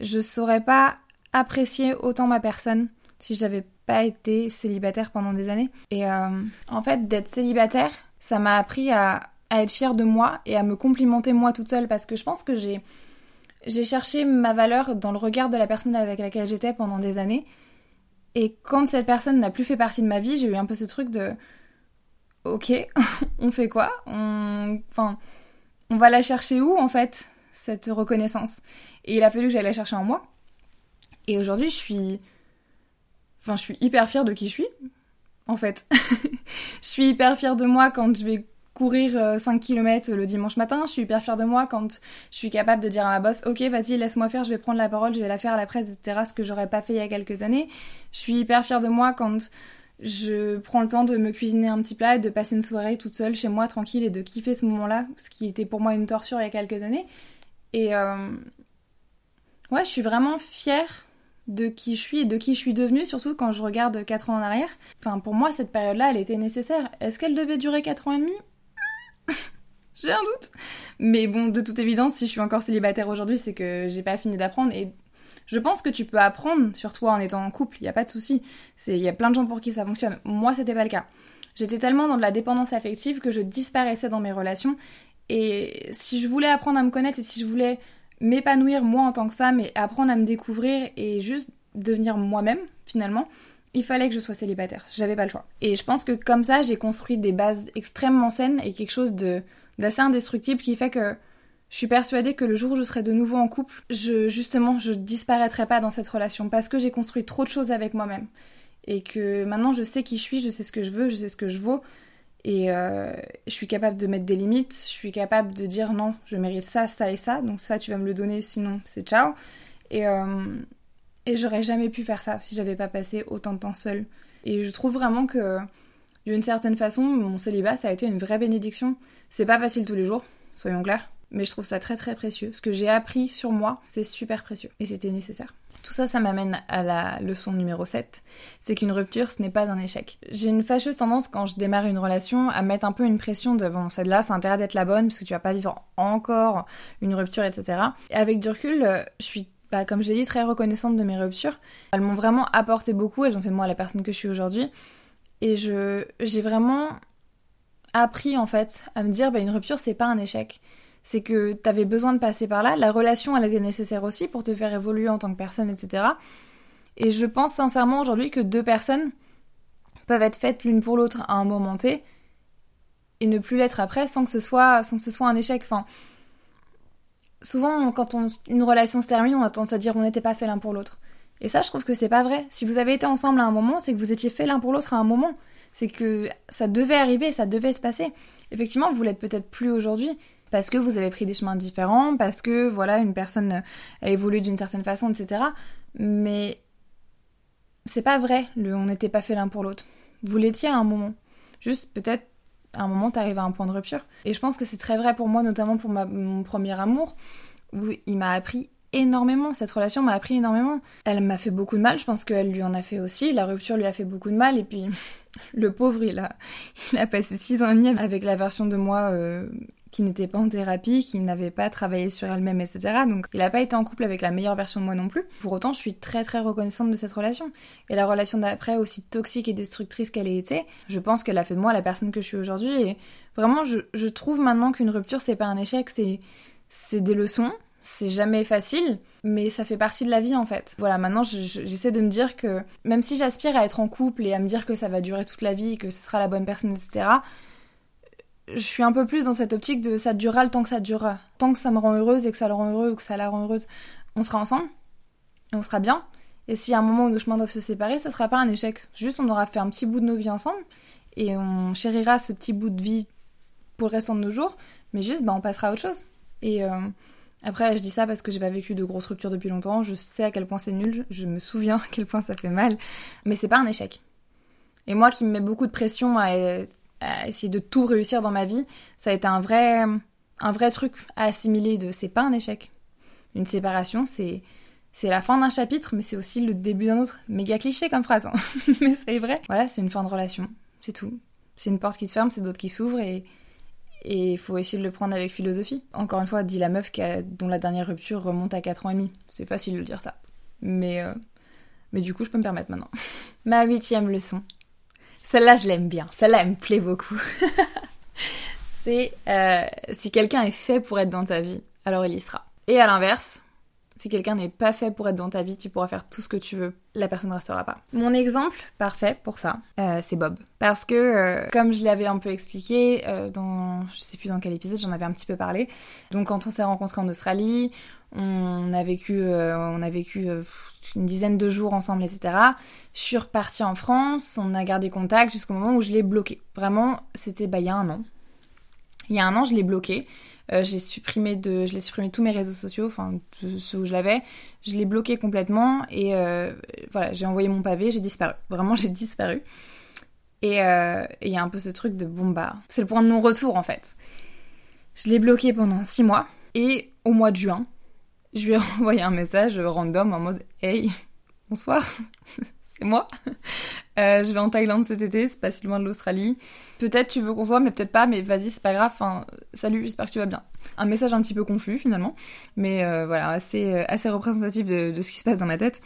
Je saurais pas apprécier autant ma personne si j'avais pas été célibataire pendant des années. Et euh, en fait, d'être célibataire, ça m'a appris à, à, être fière de moi et à me complimenter moi toute seule parce que je pense que j'ai j'ai cherché ma valeur dans le regard de la personne avec laquelle j'étais pendant des années. Et quand cette personne n'a plus fait partie de ma vie, j'ai eu un peu ce truc de OK, on fait quoi? On... Enfin, on va la chercher où en fait cette reconnaissance? Et il a fallu que j'aille la chercher en moi. Et aujourd'hui, je suis Enfin, je suis hyper fière de qui je suis, en fait. je suis hyper fière de moi quand je vais courir 5 euh, km le dimanche matin. Je suis hyper fière de moi quand je suis capable de dire à ma boss, ok, vas-y, laisse-moi faire, je vais prendre la parole, je vais la faire à la presse, etc. Ce que j'aurais pas fait il y a quelques années. Je suis hyper fière de moi quand je prends le temps de me cuisiner un petit plat et de passer une soirée toute seule chez moi, tranquille, et de kiffer ce moment-là, ce qui était pour moi une torture il y a quelques années. Et euh... ouais, je suis vraiment fière de qui je suis et de qui je suis devenue, surtout quand je regarde 4 ans en arrière. Enfin, pour moi, cette période-là, elle était nécessaire. Est-ce qu'elle devait durer 4 ans et demi? J'ai un doute. Mais bon, de toute évidence, si je suis encore célibataire aujourd'hui, c'est que j'ai pas fini d'apprendre. Et je pense que tu peux apprendre sur toi en étant en couple, il y a pas de souci. Il y a plein de gens pour qui ça fonctionne. Moi, c'était pas le cas. J'étais tellement dans de la dépendance affective que je disparaissais dans mes relations. Et si je voulais apprendre à me connaître si je voulais m'épanouir moi en tant que femme et apprendre à me découvrir et juste devenir moi-même finalement, il fallait que je sois célibataire. J'avais pas le choix. Et je pense que comme ça, j'ai construit des bases extrêmement saines et quelque chose de d'assez indestructible qui fait que je suis persuadée que le jour où je serai de nouveau en couple, je justement, je disparaîtrai pas dans cette relation parce que j'ai construit trop de choses avec moi-même et que maintenant je sais qui je suis, je sais ce que je veux, je sais ce que je vaux et euh, je suis capable de mettre des limites, je suis capable de dire non, je mérite ça, ça et ça, donc ça tu vas me le donner, sinon c'est ciao. Et, euh, et j'aurais jamais pu faire ça si j'avais pas passé autant de temps seule. Et je trouve vraiment que d'une certaine façon, mon célibat ça a été une vraie bénédiction. C'est pas facile tous les jours, soyons clairs, mais je trouve ça très très précieux. Ce que j'ai appris sur moi, c'est super précieux et c'était nécessaire. Tout ça, ça m'amène à la leçon numéro 7. C'est qu'une rupture, ce n'est pas un échec. J'ai une fâcheuse tendance quand je démarre une relation à mettre un peu une pression de bon, celle-là, c'est intérêt d'être la bonne parce que tu vas pas vivre encore une rupture, etc. Et avec du recul, euh, je suis bah, comme je l'ai dit, très reconnaissante de mes ruptures. Elles m'ont vraiment apporté beaucoup, elles ont fait de moi la personne que je suis aujourd'hui. Et je, j'ai vraiment appris en fait à me dire, bah, une rupture, c'est pas un échec c'est que tu avais besoin de passer par là. La relation, elle était nécessaire aussi pour te faire évoluer en tant que personne, etc. Et je pense sincèrement aujourd'hui que deux personnes peuvent être faites l'une pour l'autre à un moment T et ne plus l'être après sans que ce soit sans que ce soit un échec. Souvent quand une relation se termine, on a tendance à dire on n'était pas fait l'un pour l'autre. Et ça, je trouve que c'est pas vrai. Si vous avez été ensemble à un moment, c'est que vous étiez fait l'un pour l'autre à un moment. C'est que ça devait arriver, ça devait se passer. Effectivement, vous l'êtes peut-être plus aujourd'hui, parce que vous avez pris des chemins différents, parce que voilà, une personne a évolué d'une certaine façon, etc. Mais c'est pas vrai, on n'était pas fait l'un pour l'autre. Vous l'étiez à un moment. Juste peut-être à un moment t'arrives à un point de rupture. Et je pense que c'est très vrai pour moi, notamment pour mon premier amour, où il m'a appris énormément. Cette relation m'a appris énormément. Elle m'a fait beaucoup de mal, je pense qu'elle lui en a fait aussi. La rupture lui a fait beaucoup de mal. Et puis, le pauvre, il a, il a passé six ans et demi avec la version de moi euh, qui n'était pas en thérapie, qui n'avait pas travaillé sur elle-même, etc. Donc, il n'a pas été en couple avec la meilleure version de moi non plus. Pour autant, je suis très très reconnaissante de cette relation. Et la relation d'après, aussi toxique et destructrice qu'elle ait été, je pense qu'elle a fait de moi la personne que je suis aujourd'hui. Et vraiment, je, trouve maintenant qu'une rupture, c'est pas un échec, c'est, c'est des leçons c'est jamais facile, mais ça fait partie de la vie en fait. Voilà, maintenant j'essaie de me dire que même si j'aspire à être en couple et à me dire que ça va durer toute la vie, que ce sera la bonne personne, etc., je suis un peu plus dans cette optique de ça durera le temps que ça durera. Tant que ça me rend heureuse et que ça le rend heureux ou que ça la rend heureuse, on sera ensemble et on sera bien. Et y a un moment où nos chemins doivent se séparer, ce sera pas un échec. Juste on aura fait un petit bout de nos vies ensemble et on chérira ce petit bout de vie pour le restant de nos jours, mais juste bah, on passera à autre chose. Et euh, après, je dis ça parce que j'ai pas vécu de grosses ruptures depuis longtemps. Je sais à quel point c'est nul. Je me souviens à quel point ça fait mal. Mais c'est pas un échec. Et moi qui me mets beaucoup de pression à, essayer de tout réussir dans ma vie, ça a été un vrai, un vrai truc à assimiler de c'est pas un échec. Une séparation, c'est, c'est la fin d'un chapitre, mais c'est aussi le début d'un autre. Méga cliché comme phrase, hein. mais c'est vrai. Voilà, c'est une fin de relation. C'est tout. C'est une porte qui se ferme, c'est d'autres qui s'ouvrent et, et il faut essayer de le prendre avec philosophie. Encore une fois, dit la meuf dont la dernière rupture remonte à 4 ans et demi. C'est facile de dire ça. Mais, euh, mais du coup, je peux me permettre maintenant. Ma huitième leçon. Celle-là, je l'aime bien. Celle-là, elle me plaît beaucoup. C'est euh, si quelqu'un est fait pour être dans ta vie, alors il y sera. Et à l'inverse, si quelqu'un n'est pas fait pour être dans ta vie, tu pourras faire tout ce que tu veux, la personne ne restera pas. Mon exemple parfait pour ça, euh, c'est Bob. Parce que, euh, comme je l'avais un peu expliqué euh, dans, je sais plus dans quel épisode, j'en avais un petit peu parlé. Donc quand on s'est rencontrés en Australie, on a vécu, on a vécu une dizaine de jours ensemble, etc. Je suis repartie en France, on a gardé contact jusqu'au moment où je l'ai bloqué. Vraiment, c'était bah il y a un an. Il y a un an, je l'ai bloqué. Euh, j'ai supprimé de, je l'ai supprimé tous mes réseaux sociaux, enfin ceux où je l'avais. Je l'ai bloqué complètement et euh, voilà, j'ai envoyé mon pavé, j'ai disparu. Vraiment, j'ai disparu. Euh, et il y a un peu ce truc de bon bah, c'est le point de non-retour en fait. Je l'ai bloqué pendant six mois et au mois de juin, je lui ai envoyé un message random en mode Hey, bonsoir, c'est moi. Euh, je vais en Thaïlande cet été, c'est pas si loin de l'Australie. Peut-être tu veux qu'on se voit, mais peut-être pas, mais vas-y, c'est pas grave. Enfin, salut, j'espère que tu vas bien. Un message un petit peu confus finalement, mais euh, voilà, assez, euh, assez représentatif de, de, ce qui se passe dans ma tête.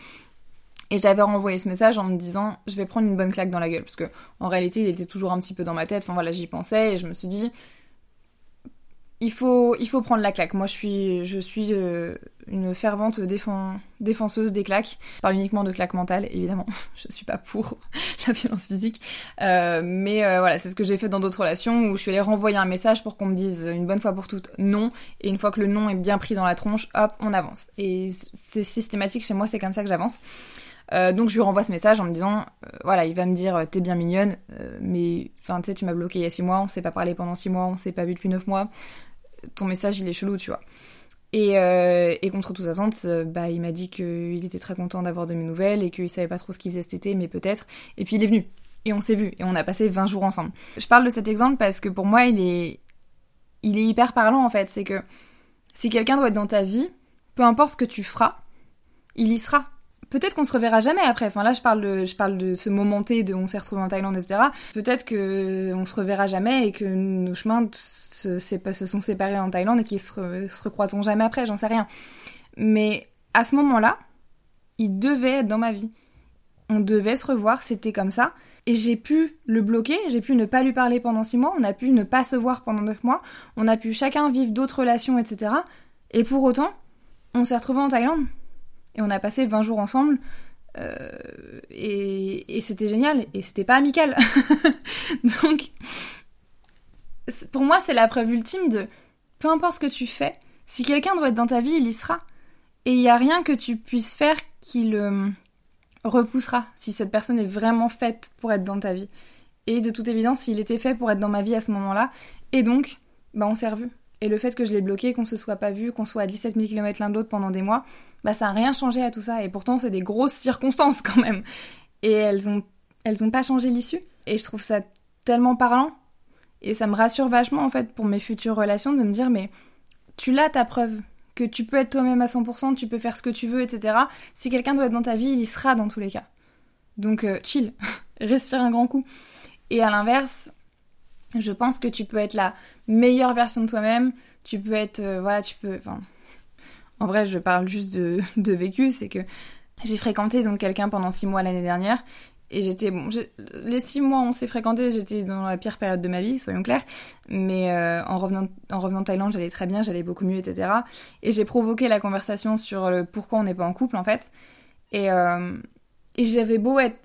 Et j'avais renvoyé ce message en me disant, je vais prendre une bonne claque dans la gueule, parce que en réalité, il était toujours un petit peu dans ma tête. Enfin voilà, j'y pensais et je me suis dit, il faut, il faut prendre la claque. Moi, je suis, je suis euh, une fervente défenseuse des claques. Pas uniquement de claques mentales, évidemment. je suis pas pour la violence physique. Euh, mais euh, voilà, c'est ce que j'ai fait dans d'autres relations où je suis allée renvoyer un message pour qu'on me dise une bonne fois pour toutes non. Et une fois que le non est bien pris dans la tronche, hop, on avance. Et c'est systématique chez moi, c'est comme ça que j'avance. donc je lui renvoie ce message en me disant, voilà, il va me dire t'es bien mignonne, mais tu sais tu m'as bloqué il y a six mois, on s'est pas parlé pendant six mois, on s'est pas vu depuis neuf mois ton message il est chelou, tu vois. Et, euh, contre toute attente, euh, bah, il m'a dit qu'il était très content d'avoir de mes nouvelles et qu'il savait pas trop ce qu'il faisait cet été, mais peut-être. Et puis il est venu. Et on s'est vu. Et on a passé 20 jours ensemble. Je parle de cet exemple parce que pour moi, il est, il est hyper parlant en fait. C'est que si quelqu'un doit être dans ta vie, peu importe ce que tu feras, il y sera peut-être qu'on se reverra jamais après. Enfin là, je parle de, je parle de ce moment T de on s'est retrouvé en Thaïlande, etc. Peut-être que on se reverra jamais et que nos chemins se, se sont séparés en Thaïlande et qu'ils se, se recroiseront jamais après. J'en sais rien. Mais à ce moment-là, il devait être dans ma vie. On devait se revoir, c'était comme ça. Et j'ai pu le bloquer, j'ai pu ne pas lui parler pendant six mois, on a pu ne pas se voir pendant neuf mois, on a pu chacun vivre d'autres relations, etc. Et pour autant, on s'est retrouvés en Thaïlande. Et on a passé 20 jours ensemble. Euh, et, c'était génial. Et c'était pas amical. Donc, pour moi, c'est la preuve ultime de peu importe ce que tu fais, si quelqu'un doit être dans ta vie, il y sera. Et il n'y a rien que tu puisses faire qui le repoussera si cette personne est vraiment faite pour être dans ta vie. Et de toute évidence, s'il était fait pour être dans ma vie à ce moment-là, et donc, bah on s'est revus. Et le fait que je l'ai bloqué, qu'on se soit pas vu, qu'on soit à 17 000 km l'un de l'autre pendant des mois, bah ça a rien changé à tout ça. Et pourtant, c'est des grosses circonstances quand même. Et elles ont, elles ont pas changé l'issue. Et je trouve ça tellement parlant. Et ça me rassure vachement en fait pour mes futures relations de me dire mais tu l'as ta preuve que tu peux être toi-même à 100%, tu peux faire ce que tu veux, etc. Si quelqu'un doit être dans ta vie, il y sera dans tous les cas. Donc euh, chill, respire un grand coup. Et à l'inverse, je pense que tu peux être la meilleure version de toi-même. Tu peux être, euh, voilà, tu peux, enfin, en vrai, je parle juste de, de vécu, c'est que j'ai fréquenté donc quelqu'un pendant six mois l'année dernière. Et j'étais bon, les six mois on s'est fréquenté, j'étais dans la pire période de ma vie, soyons clairs. Mais euh, en revenant en revenant de Thaïlande, j'allais très bien, j'allais beaucoup mieux, etc. Et j'ai provoqué la conversation sur le pourquoi on n'est pas en couple en fait. Et euh, et j'avais beau être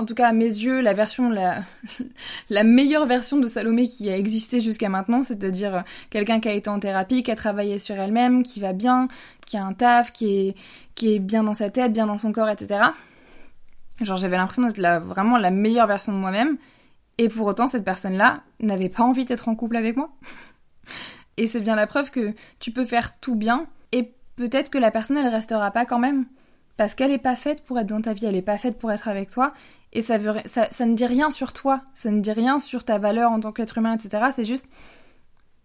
en tout cas à mes yeux, la version, la, meilleure version de Salomé qui a existé jusqu'à maintenant, c'est-à-dire euh, quelqu'un qui a été en thérapie, qui a travaillé sur elle-même, qui va bien, qui a un taf, qui est, bien dans sa tête, bien dans son corps, etc. Genre j'avais l'impression d'être vraiment la meilleure version de moi-même, et pour autant cette personne-là n'avait pas envie d'être en couple avec moi. et c'est bien la preuve que tu peux faire tout bien, et peut-être que la personne elle restera pas quand même parce qu'elle n'est pas faite pour être dans ta vie, elle n'est pas faite pour être avec toi, et ça, ne dit rien sur toi, ça ne dit rien sur ta valeur en tant qu'être humain, etc. C'est juste,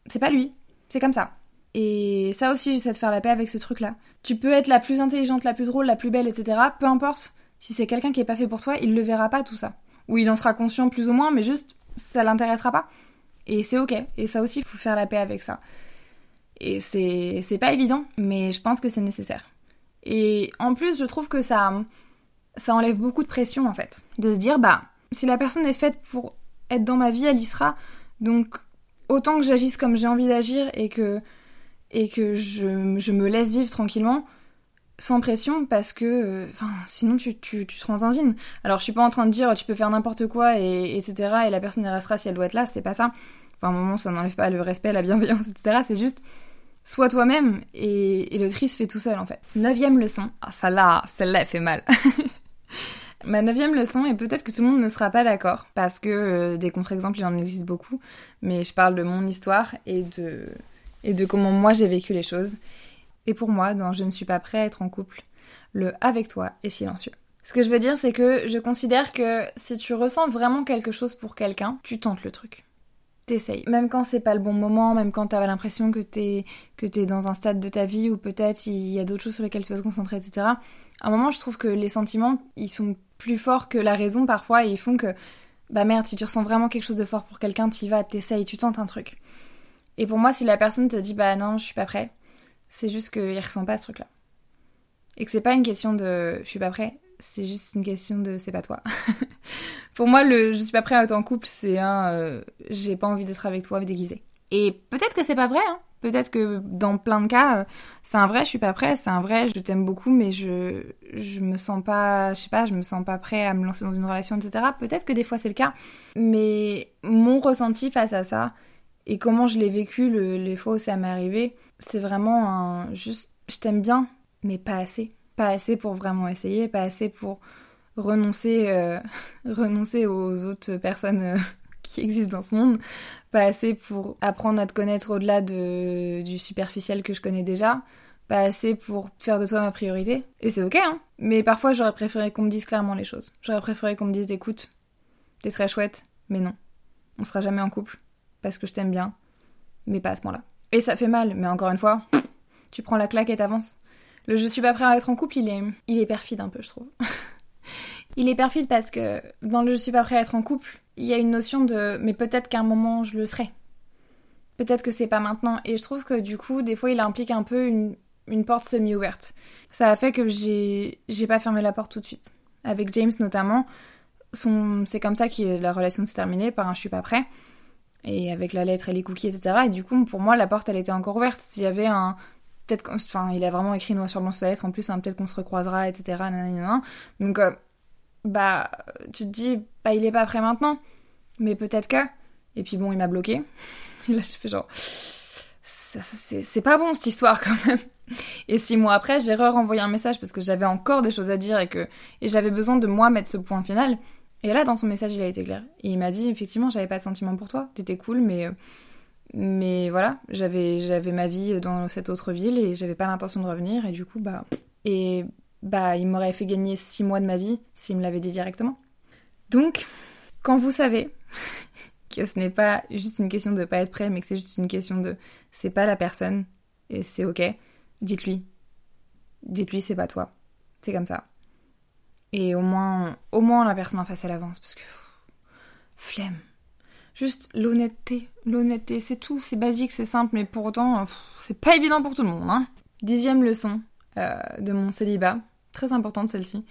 c'est pas lui, c'est comme ça. Et ça aussi, j'essaie de faire la paix avec ce truc-là. Tu peux être la plus intelligente, la plus drôle, la plus belle, etc. Peu importe, si c'est quelqu'un qui est pas fait pour toi, il le verra pas tout ça. Ou il en sera conscient plus ou moins, mais juste, ça l'intéressera pas. Et c'est ok. Et ça aussi, il faut faire la paix avec ça. Et c'est, c'est pas évident, mais je pense que c'est nécessaire. Et en plus, je trouve que ça, ça enlève beaucoup de pression en fait. De se dire, bah, si la personne est faite pour être dans ma vie, elle y sera. Donc, autant que j'agisse comme j'ai envie d'agir et que, et que je, je, me laisse vivre tranquillement, sans pression, parce que, euh, enfin, sinon tu, tu, tu te. Alors, je suis pas en train de dire, tu peux faire n'importe quoi, et, etc., et la personne restera si elle doit être là, c'est pas ça. Enfin, à un moment, ça n'enlève pas le respect, la bienveillance, etc., c'est juste, sois toi-même, et, et le tri se fait tout seul, en fait. Neuvième leçon. Ah, celle-là, celle-là, elle fait mal. Ma neuvième leçon, et peut-être que tout le monde ne sera pas d'accord, parce que euh, des contre-exemples, il en existe beaucoup, mais je parle de mon histoire et de, et de comment moi j'ai vécu les choses. Et pour moi, dans Je ne suis pas prêt à être en couple, le avec toi est silencieux. Ce que je veux dire, c'est que je considère que si tu ressens vraiment quelque chose pour quelqu'un, tu tentes le truc. T'essayes. Même quand c'est pas le bon moment, même quand t'as l'impression que t'es, que t'es dans un stade de ta vie où peut-être il y a d'autres choses sur lesquelles tu vas te concentrer, etc. À un moment, je trouve que les sentiments, ils sont plus forts que la raison parfois et ils font que, bah merde, si tu ressens vraiment quelque chose de fort pour quelqu'un, t'y vas, t'essayes, tu tentes un truc. Et pour moi, si la personne te dit, bah non, je suis pas prêt, c'est juste qu'il ressent pas ce truc-là. Et que c'est pas une question de je suis pas prêt, c'est juste une question de c'est pas toi. pour moi, le je suis pas prêt à être en couple, c'est un euh, j'ai pas envie d'être avec toi déguisé. Et peut-être que c'est pas vrai, hein. Peut-être que dans plein de cas, c'est un vrai, je suis pas prêt, c'est un vrai, je t'aime beaucoup, mais je, je me sens pas, je sais pas, je me sens pas prêt à me lancer dans une relation, etc. Peut-être que des fois c'est le cas, mais mon ressenti face à ça et comment je l'ai vécu les fois où ça m'est arrivé, c'est vraiment un juste, je t'aime bien, mais pas assez, pas assez pour vraiment essayer, pas assez pour renoncer, euh, renoncer aux autres personnes. Euh, qui existent dans ce monde, pas assez pour apprendre à te connaître au-delà de, du superficiel que je connais déjà, pas assez pour faire de toi ma priorité. Et c'est ok, hein. Mais parfois, j'aurais préféré qu'on me dise clairement les choses. J'aurais préféré qu'on me dise, écoute, t'es très chouette, mais non. On sera jamais en couple. Parce que je t'aime bien. Mais pas à ce moment-là. Et ça fait mal, mais encore une fois, tu prends la claque et t'avances. Le je suis pas prêt à être en couple, il est, il est perfide un peu, je trouve. il est perfide parce que dans le je suis pas prêt à être en couple, il y a une notion de mais peut-être qu'à un moment je le serai. Peut-être que c'est pas maintenant. Et je trouve que du coup, des fois, il implique un peu une, une porte semi-ouverte. Ça a fait que j'ai, j'ai pas fermé la porte tout de suite. Avec James notamment, c'est comme ça que la relation s'est terminée par un je suis pas prêt. Et avec la lettre et les cookies, etc. Et du coup, pour moi, la porte, elle était encore ouverte. S'il y avait un, peut-être, enfin, il a vraiment écrit noir sur blanc sur la lettre en plus, hein, peut-être qu'on se recroisera, etc. Donc, euh, bah, tu te dis, bah, il est pas prêt maintenant, mais peut-être que. Et puis bon, il m'a bloqué. Et là, je fais genre, c'est pas bon cette histoire quand même. Et six mois après, j'ai re-renvoyé un message parce que j'avais encore des choses à dire et que et j'avais besoin de moi mettre ce point final. Et là, dans son message, il a été clair. Et il m'a dit, effectivement, j'avais pas de sentiment pour toi. T'étais cool, mais mais voilà, j'avais j'avais ma vie dans cette autre ville et j'avais pas l'intention de revenir. Et du coup, bah et bah il m'aurait fait gagner six mois de ma vie s'il me l'avait dit directement. Donc, quand vous savez que ce n'est pas juste une question de pas être prêt, mais que c'est juste une question de c'est pas la personne, et c'est ok, dites-lui. Dites-lui c'est pas toi. C'est comme ça. Et au moins, au moins la personne en face elle avance parce que flemme. Juste l'honnêteté, l'honnêteté, c'est tout, c'est basique, c'est simple, mais pour autant, c'est pas évident pour tout le monde. Hein. Dixième leçon euh, de mon célibat, très importante celle-ci.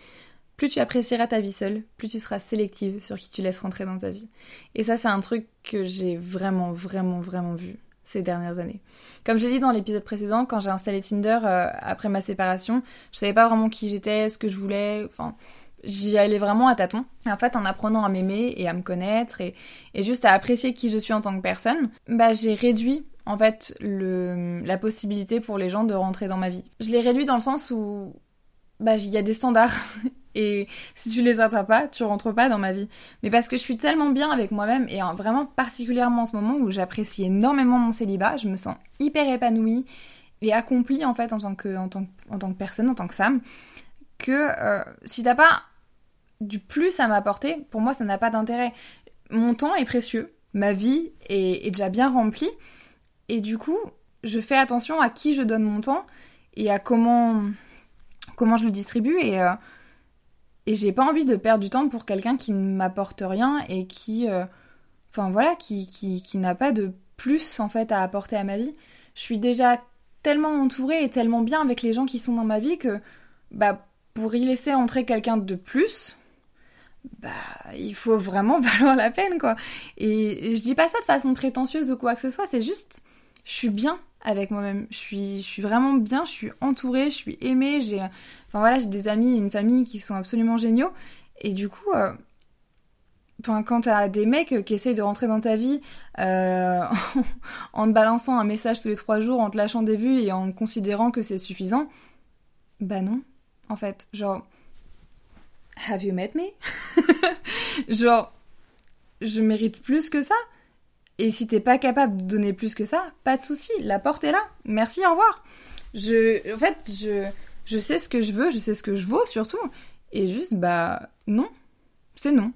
Plus tu apprécieras ta vie seule, plus tu seras sélective sur qui tu laisses rentrer dans ta vie. Et ça, c'est un truc que j'ai vraiment, vraiment, vraiment vu ces dernières années. Comme j'ai dit dans l'épisode précédent, quand j'ai installé Tinder euh, après ma séparation, je savais pas vraiment qui j'étais, ce que je voulais, enfin, j'y allais vraiment à tâtons. Et en fait, en apprenant à m'aimer et à me connaître et, juste à apprécier qui je suis en tant que personne, bah j'ai réduit en fait le, la possibilité pour les gens de rentrer dans ma vie. Je l'ai réduit dans le sens où bah il y a des standards et si tu les atteins pas, tu rentres pas dans ma vie. Mais parce que je suis tellement bien avec moi-même et vraiment particulièrement en ce moment où j'apprécie énormément mon célibat, je me sens hyper épanouie et accomplie en fait en tant que, en tant, en tant que personne, en tant que femme, que euh, si t'as pas du plus à m'apporter, pour moi ça n'a pas d'intérêt. Mon temps est précieux, ma vie est, est déjà bien remplie et du coup je fais attention à qui je donne mon temps et à comment comment je le distribue et euh, et j'ai pas envie de perdre du temps pour quelqu'un qui ne m'apporte rien et qui euh, voilà qui, qui, n'a pas de plus en fait à apporter à ma vie. Je suis déjà tellement entourée et tellement bien avec les gens qui sont dans ma vie que bah pour y laisser entrer quelqu'un de plus bah il faut vraiment valoir la peine quoi. Et je dis pas ça de façon prétentieuse ou quoi que ce soit c'est juste je suis bien avec moi-même. Je suis, je suis vraiment bien, je suis entourée, je suis aimée, j'ai, enfin voilà, j'ai des amis une famille qui sont absolument géniaux. Et du coup, euh, enfin quand t'as des mecs qui essayent de rentrer dans ta vie euh, en te balançant un message tous les trois jours, en te lâchant des vues et en considérant que c'est suffisant, bah non, en fait, genre, have you met me? Genre, je mérite plus que ça. Et si t'es pas capable de donner plus que ça, pas de souci, la porte est là. Merci, au revoir. Je, en fait, je, je sais ce que je veux, je sais ce que je vaux surtout. Et juste, bah, non. C'est non.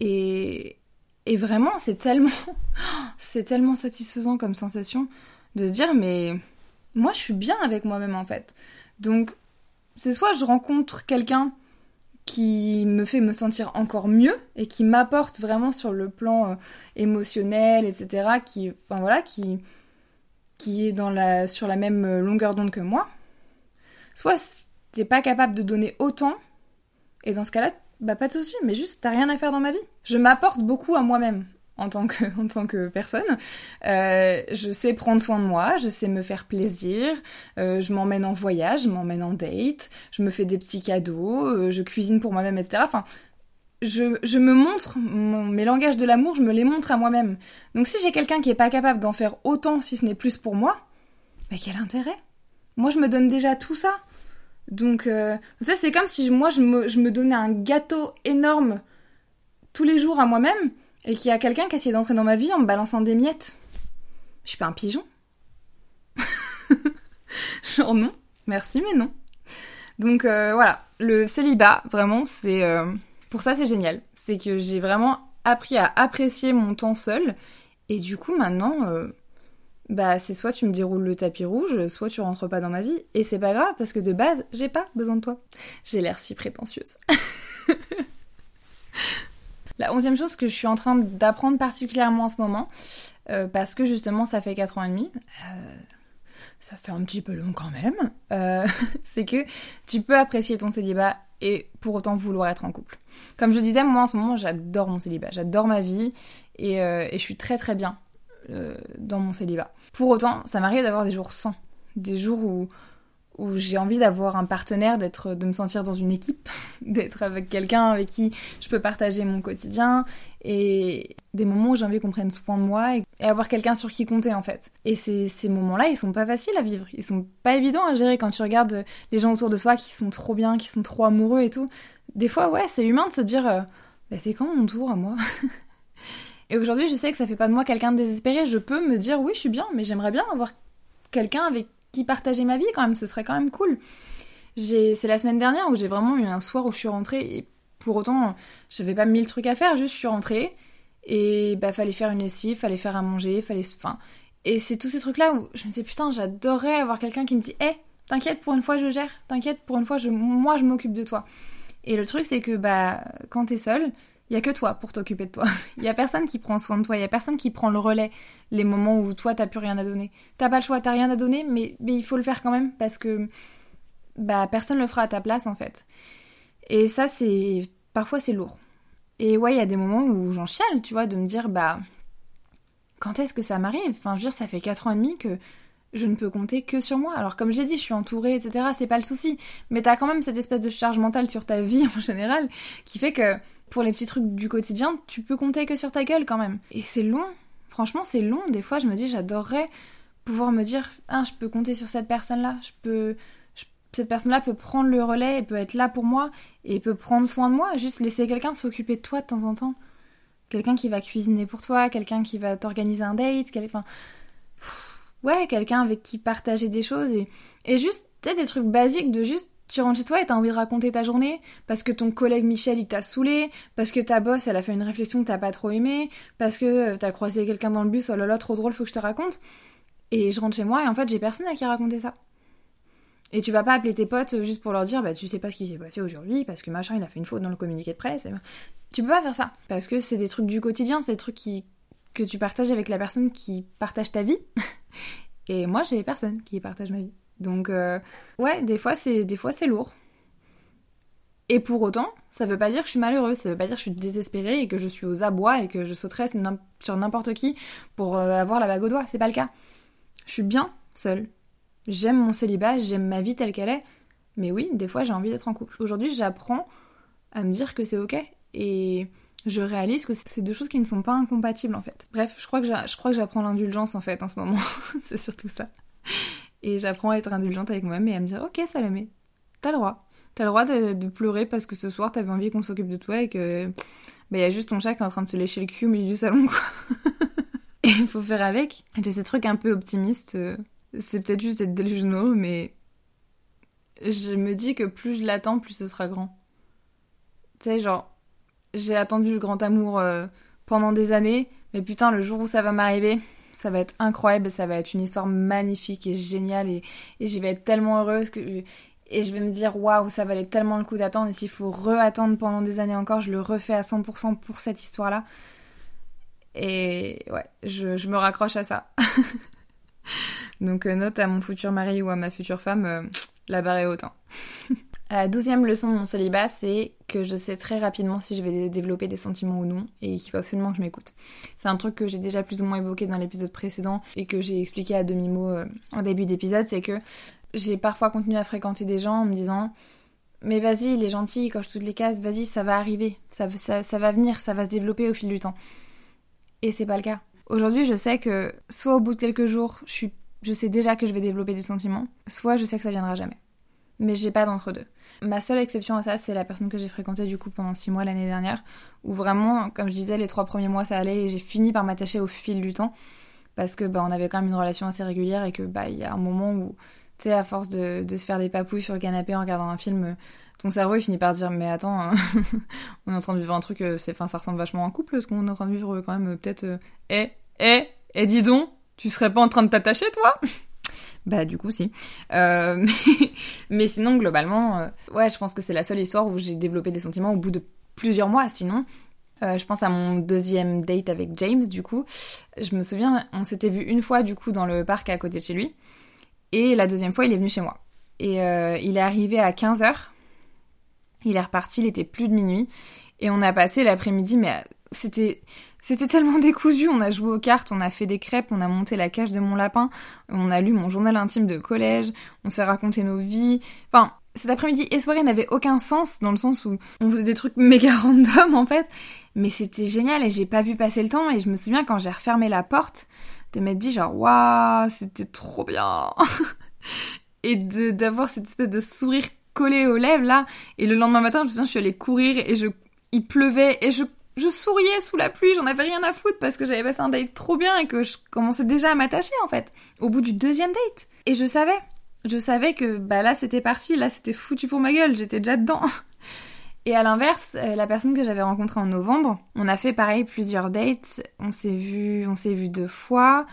Et, et vraiment, c'est tellement, c'est tellement satisfaisant comme sensation de se dire, mais moi, je suis bien avec moi-même en fait. Donc, c'est soit je rencontre quelqu'un qui me fait me sentir encore mieux et qui m'apporte vraiment sur le plan euh, émotionnel, etc. Qui, enfin voilà, qui, qui est dans la, sur la même euh, longueur d'onde que moi. Soit t'es pas capable de donner autant, et dans ce cas-là, bah pas de souci, mais juste t'as rien à faire dans ma vie. Je m'apporte beaucoup à moi-même en tant que, en tant que personne. Euh, je sais prendre soin de moi, je sais me faire plaisir, euh, je m'emmène en voyage, je m'emmène en date, je me fais des petits cadeaux, euh, je cuisine pour moi-même, etc. Enfin, je, je me montre, mon, mes langages de l'amour, je me les montre à moi-même. Donc si j'ai quelqu'un qui est pas capable d'en faire autant, si ce n'est plus pour moi, mais quel intérêt? Moi, je me donne déjà tout ça. Donc, sais, c'est comme si moi, je me, je me donnais un gâteau énorme tous les jours à moi-même et qu'il y a quelqu'un qui a essayé d'entrer dans ma vie en me balançant des miettes. Je suis pas un pigeon. Genre non, merci mais non. Donc euh, voilà, le célibat, vraiment, c'est euh, pour ça c'est génial. C'est que j'ai vraiment appris à apprécier mon temps seul et du coup maintenant, euh, bah c'est soit tu me déroules le tapis rouge, soit tu rentres pas dans ma vie et c'est pas grave parce que de base j'ai pas besoin de toi. J'ai l'air si prétentieuse. La onzième chose que je suis en train d'apprendre particulièrement en ce moment, euh, parce que justement ça fait 4 ans et demi, euh, ça fait un petit peu long quand même, euh, c'est que tu peux apprécier ton célibat et pour autant vouloir être en couple. Comme je disais, moi en ce moment j'adore mon célibat, j'adore ma vie et, et, je suis très très bien dans mon célibat. Pour autant, ça m'arrive d'avoir des jours sans, des jours où où j'ai envie d'avoir un partenaire, d'être, de me sentir dans une équipe, d'être avec quelqu'un avec qui je peux partager mon quotidien et des moments où j'ai envie qu'on prenne soin de moi et, avoir quelqu'un sur qui compter en fait. Et ces, ces moments-là, ils sont pas faciles à vivre, ils sont pas évidents à gérer quand tu regardes les gens autour de soi qui sont trop bien, qui sont trop amoureux et tout. Des fois, ouais, c'est humain de se dire, euh, bah, c'est quand mon tour à moi? Et aujourd'hui, je sais que ça fait pas de moi quelqu'un de désespéré. Je peux me dire, oui, je suis bien, mais j'aimerais bien avoir quelqu'un avec qui partageait ma vie quand même, ce serait quand même cool. C'est la semaine dernière où j'ai vraiment eu un soir où je suis rentrée et pour autant, j'avais pas mille trucs à faire, juste je suis rentrée et bah fallait faire une lessive, fallait faire à manger, fallait. Enfin. Et c'est tous ces trucs-là où je me disais, putain, j'adorerais avoir quelqu'un qui me dit, hé, t'inquiète, pour une fois, je gère. T'inquiète, pour une fois, je, moi, je m'occupe de toi. Et le truc, c'est que, bah, quand t'es seul, il y a que toi pour t'occuper de toi. Il y a personne qui prend soin de toi, il y a personne qui prend le relais les moments où toi t'as plus rien à donner. T'as pas le choix, t'as rien à donner, mais, mais il faut le faire quand même parce que bah personne le fera à ta place en fait. Et ça c'est parfois c'est lourd. Et ouais, il y a des moments où j'en chiale, tu vois, de me dire bah quand est-ce que ça m'arrive? Enfin, je veux dire, ça fait 4 ans et demi que je ne peux compter que sur moi. Alors comme j'ai dit, je suis entourée, etc. C'est pas le souci. Mais t'as quand même cette espèce de charge mentale sur ta vie en général qui fait que pour les petits trucs du quotidien, tu peux compter que sur ta gueule quand même. Et c'est long. Franchement, c'est long. Des fois, je me dis, j'adorerais pouvoir me dire, ah, je peux compter sur cette personne-là. Je peux, cette personne-là peut prendre le relais et peut être là pour moi et peut prendre soin de moi. Juste laisser quelqu'un s'occuper de toi de temps en temps. Quelqu'un qui va cuisiner pour toi, quelqu'un qui va t'organiser un date, ouais, quelqu'un avec qui partager des choses et, et juste, tu sais, des trucs basiques de juste tu rentres chez toi et t'as envie de raconter ta journée parce que ton collègue Michel il t'a saoulé, parce que ta boss elle a fait une réflexion que t'as pas trop aimé, parce que euh, t'as croisé quelqu'un dans le bus, oh là là trop drôle, faut que je te raconte. Et je rentre chez moi et en fait j'ai personne à qui raconter ça. Et tu vas pas appeler tes potes euh, juste pour leur dire bah tu sais pas ce qui s'est passé aujourd'hui parce que machin il a fait une faute dans le communiqué de presse. Tu peux pas faire ça parce que c'est des trucs du quotidien, c'est des trucs qui que tu partages avec la personne qui partage ta vie. et moi j'ai personne qui partage ma vie. Donc euh, ouais, des fois c'est des fois c'est lourd. Et pour autant, ça veut pas dire que je suis malheureuse, ça veut pas dire que je suis désespérée et que je suis aux abois et que je sauterais sur n'importe qui pour euh, avoir la bague au doigt, c'est pas le cas. Je suis bien seule. J'aime mon célibat, j'aime ma vie telle qu'elle est, mais oui, des fois j'ai envie d'être en couple. Aujourd'hui, j'apprends à me dire que c'est ok et je réalise que c'est deux choses qui ne sont pas incompatibles en fait. Bref, je crois que je crois que j'apprends l'indulgence en fait en ce moment. c'est surtout ça. Et j'apprends à être indulgente avec moi-même et à me dire Ok, Salomé, t'as le droit. T'as le droit de, pleurer parce que ce soir t'avais envie qu'on s'occupe de toi et que. Bah, y a juste ton chat qui est en train de se lécher le cul au milieu du salon, quoi. et il faut faire avec. J'ai ces trucs un peu optimistes. Euh, c'est peut-être juste être delusional, mais. Je me dis que plus je l'attends, plus ce sera grand. Tu sais, genre. J'ai attendu le grand amour euh, pendant des années, mais putain, le jour où ça va m'arriver, ça va être incroyable, ça va être une histoire magnifique et géniale et, et j'y vais être tellement heureuse que et je vais me dire waouh ça valait tellement le coup d'attendre et s'il faut re-attendre pendant des années encore je le refais à 100% pour cette histoire là et ouais je, je me raccroche à ça donc euh, note à mon futur mari ou à ma future femme euh, la barre est haute hein. La douzième leçon de mon célibat, c'est que je sais très rapidement si je vais développer des sentiments ou non, et qu'il faut absolument que je m'écoute. C'est un truc que j'ai déjà plus ou moins évoqué dans l'épisode précédent, et que j'ai expliqué à demi-mot euh, en début d'épisode, c'est que j'ai parfois continué à fréquenter des gens en me disant mais vas-y, il est gentil, il coche toutes les cases, vas-y, ça va arriver, ça, va venir, ça va se développer au fil du temps. Et c'est pas le cas. Aujourd'hui, je sais que soit au bout de quelques jours, je, je sais déjà que je vais développer des sentiments, soit je sais que ça viendra jamais. Mais j'ai pas d'entre-deux. Ma seule exception à ça, c'est la personne que j'ai fréquentée du coup pendant six mois l'année dernière, où vraiment, comme je disais, les trois premiers mois ça allait et j'ai fini par m'attacher au fil du temps parce que bah on avait quand même une relation assez régulière et que bah il y a un moment où tu sais à force de, se faire des papouilles sur le canapé en regardant un film, ton cerveau il finit par dire mais attends, hein, on est en train de vivre un truc, euh, c'est, enfin ça ressemble vachement à un couple ce qu'on est en train de vivre quand même peut-être. Eh eh eh dis donc, tu serais pas en train de t'attacher toi? Bah du coup si. Euh, mais, sinon globalement, euh, ouais, je pense que c'est la seule histoire où j'ai développé des sentiments au bout de plusieurs mois. Sinon, euh, je pense à mon deuxième date avec James du coup. Je me souviens, on s'était vu une fois du coup dans le parc à côté de chez lui. Et la deuxième fois, il est venu chez moi. Et il est arrivé à 15h. Il est reparti, il était plus de minuit. Et on a passé l'après-midi, mais c'était c'était tellement décousu, on a joué aux cartes, on a fait des crêpes, on a monté la cage de mon lapin, on a lu mon journal intime de collège, on s'est raconté nos vies. Enfin, cet après-midi et soirée n'avait aucun sens dans le sens où on faisait des trucs méga random en fait, mais c'était génial et j'ai pas vu passer le temps et je me souviens quand j'ai refermé la porte de m'être dit genre waouh, c'était trop bien. et d'avoir cette espèce de sourire collé aux lèvres là et le lendemain matin, je me souviens, je suis allée courir et je il pleuvait et je je souriais sous la pluie, j'en avais rien à foutre parce que j'avais passé un date trop bien et que je commençais déjà à m'attacher en fait, au bout du deuxième date. Et je savais, je savais que bah là c'était parti, là c'était foutu pour ma gueule, j'étais déjà dedans. Et à l'inverse, euh, la personne que j'avais rencontrée en novembre, on a fait pareil plusieurs dates, on s'est vu, on s'est vu deux fois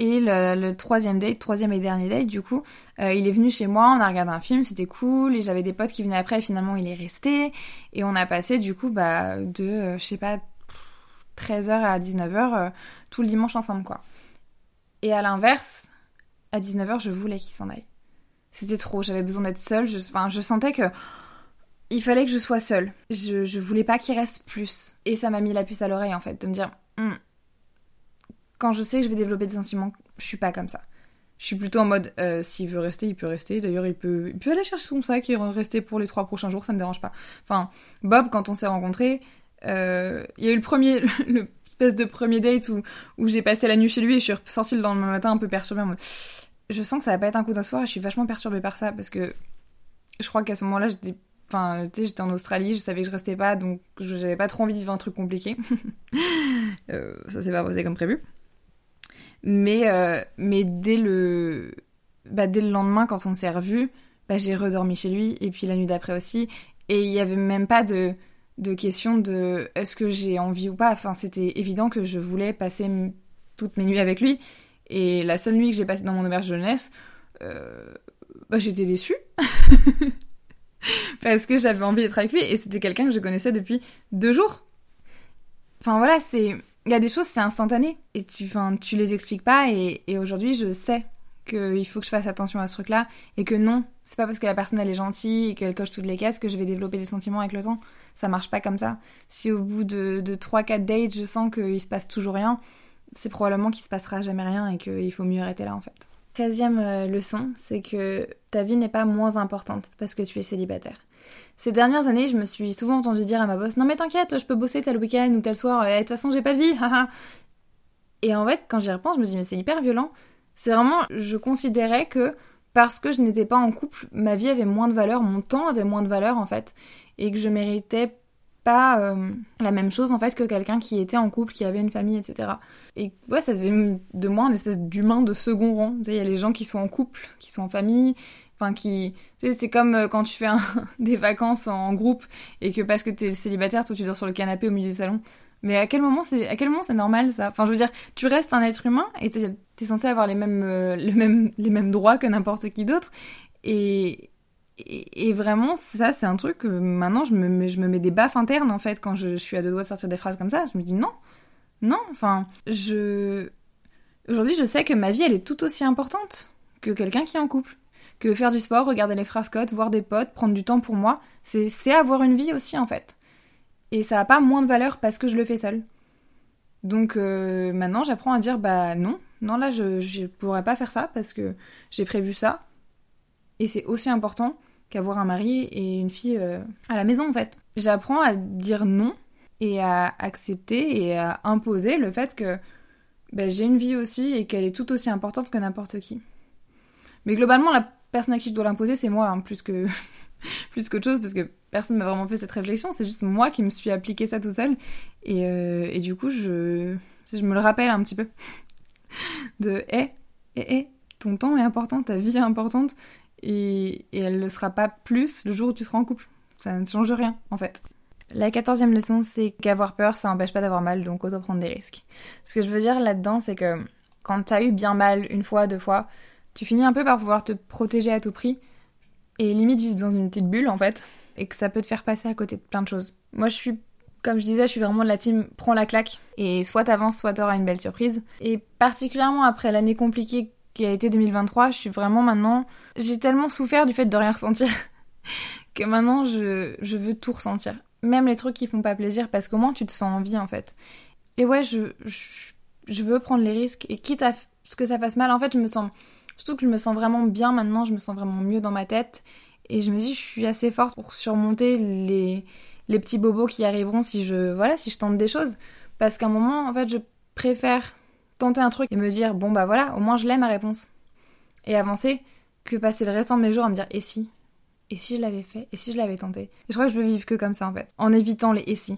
Et le, troisième date, troisième et dernier date, du coup, euh, il est venu chez moi, on a regardé un film, c'était cool, et j'avais des potes qui venaient après, et finalement il est resté, et on a passé du coup bah, de, euh, je sais pas, 13h à 19h, euh, tout le dimanche ensemble, quoi. Et à l'inverse, à 19h, je voulais qu'il s'en aille. C'était trop, j'avais besoin d'être seule, je, je sentais que il fallait que je sois seule. Je, je voulais pas qu'il reste plus. Et ça m'a mis la puce à l'oreille, en fait, de me dire, hmm, quand je sais que je vais développer des sentiments, je suis pas comme ça. Je suis plutôt en mode, euh, s'il veut rester, il peut rester. D'ailleurs, il peut, il peut aller chercher son sac et rester pour les trois prochains jours, ça me dérange pas. Enfin, Bob, quand on s'est rencontrés, euh, il y a eu le premier, l'espèce de premier date où, où j'ai passé la nuit chez lui et je suis ressortie le lendemain matin un peu perturbée. Je sens que ça va pas être un coup d'un soir et je suis vachement perturbée par ça parce que je crois qu'à ce moment-là, j'étais Enfin, tu sais, j'étais en Australie, je savais que je restais pas, donc j'avais pas trop envie de vivre un truc compliqué. euh, ça s'est pas passé comme prévu. Mais, euh, mais dès le, bah, dès le lendemain, quand on s'est revus, bah, j'ai redormi chez lui, et puis la nuit d'après aussi. Et il y avait même pas de, de question de est-ce que j'ai envie ou pas? Enfin, c'était évident que je voulais passer toutes mes nuits avec lui. Et la seule nuit que j'ai passée dans mon auberge jeunesse, euh, bah, j'étais déçue. Parce que j'avais envie d'être avec lui. Et c'était quelqu'un que je connaissais depuis deux jours. Enfin voilà, c'est il y a des choses, c'est instantané. Et tu, enfin, tu les expliques pas. Et, aujourd'hui, je sais qu'il faut que je fasse attention à ce truc-là. Et que non, c'est pas parce que la personne elle est gentille et qu'elle coche toutes les cases que je vais développer des sentiments avec le temps. Ça marche pas comme ça. Si au bout de, de 3-4 dates, je sens qu'il se passe toujours rien, c'est probablement qu'il se passera jamais rien et qu'il faut mieux arrêter là en fait. Treizième euh, leçon, c'est que ta vie n'est pas moins importante parce que tu es célibataire. Ces dernières années, je me suis souvent entendu dire à ma boss Non, mais t'inquiète, je peux bosser tel week-end ou tel soir, et de toute façon, j'ai pas de vie, Et en fait, quand j'y repense, je me dis Mais c'est hyper violent. C'est vraiment, je considérais que parce que je n'étais pas en couple, ma vie avait moins de valeur, mon temps avait moins de valeur en fait, et que je méritais pas euh, la même chose en fait que quelqu'un qui était en couple, qui avait une famille, etc. Et ouais, ça faisait de moi une espèce d'humain de second rang. Tu sais, il y a les gens qui sont en couple, qui sont en famille, Enfin, qui, c'est comme euh, quand tu fais des vacances en groupe et que parce que t'es célibataire, toi tu dors sur le canapé au milieu du salon. Mais à quel moment c'est, à quel moment c'est normal ça? Enfin, je veux dire, tu restes un être humain et t'es, es censé avoir les mêmes, euh, les mêmes droits que n'importe qui d'autre. Et, et, vraiment, ça, c'est un truc que maintenant je me, je me mets des baffes internes en fait quand je, je suis à deux doigts de sortir des phrases comme ça. Je me dis non, non. Enfin, je, aujourd'hui, je sais que ma vie, elle est tout aussi importante que quelqu'un qui est en couple que faire du sport, regarder les frères Scott, voir des potes, prendre du temps pour moi, c'est avoir une vie aussi en fait. Et ça n'a pas moins de valeur parce que je le fais seul. Donc euh, maintenant j'apprends à dire bah non, non là je ne pourrais pas faire ça parce que j'ai prévu ça. Et c'est aussi important qu'avoir un mari et une fille euh, à la maison en fait. J'apprends à dire non et à accepter et à imposer le fait que bah, j'ai une vie aussi et qu'elle est tout aussi importante que n'importe qui. Mais globalement, la personne à qui je dois l'imposer, c'est moi, hein, plus que plus qu'autre chose, parce que personne m'a vraiment fait cette réflexion. C'est juste moi qui me suis appliqué ça tout seul. Et, euh, et du coup, je, je me le rappelle un petit peu. De, hé, hé, hé, ton temps est important, ta vie est importante, et, et elle ne sera pas plus le jour où tu seras en couple. Ça ne change rien, en fait. La quatorzième leçon, c'est qu'avoir peur, ça n'empêche pas d'avoir mal, donc autant prendre des risques. Ce que je veux dire là-dedans, c'est que quand t'as eu bien mal une fois, deux fois, tu finis un peu par pouvoir te protéger à tout prix et limite vivre dans une petite bulle en fait et que ça peut te faire passer à côté de plein de choses. Moi je suis comme je disais, je suis vraiment de la team prends la claque et soit t'avances soit t'auras une belle surprise et particulièrement après l'année compliquée qui a été 2023, je suis vraiment maintenant j'ai tellement souffert du fait de rien ressentir que maintenant je, je veux tout ressentir. Même les trucs qui font pas plaisir parce qu'au moins tu te sens en vie en fait. Et ouais, je, je, je veux prendre les risques et quitte à ce que ça fasse mal, en fait, je me sens Surtout que je me sens vraiment bien maintenant, je me sens vraiment mieux dans ma tête. Et je me dis, je suis assez forte pour surmonter les, les petits bobos qui arriveront si je, voilà, si je tente des choses. Parce qu'à un moment, en fait, je préfère tenter un truc et me dire, bon bah voilà, au moins je l'ai ma réponse. Et avancer que passer le restant de mes jours à me dire, et si? Et si je l'avais fait? Et si je l'avais tenté? Et je crois que je veux vivre que comme ça en fait, en évitant les et si.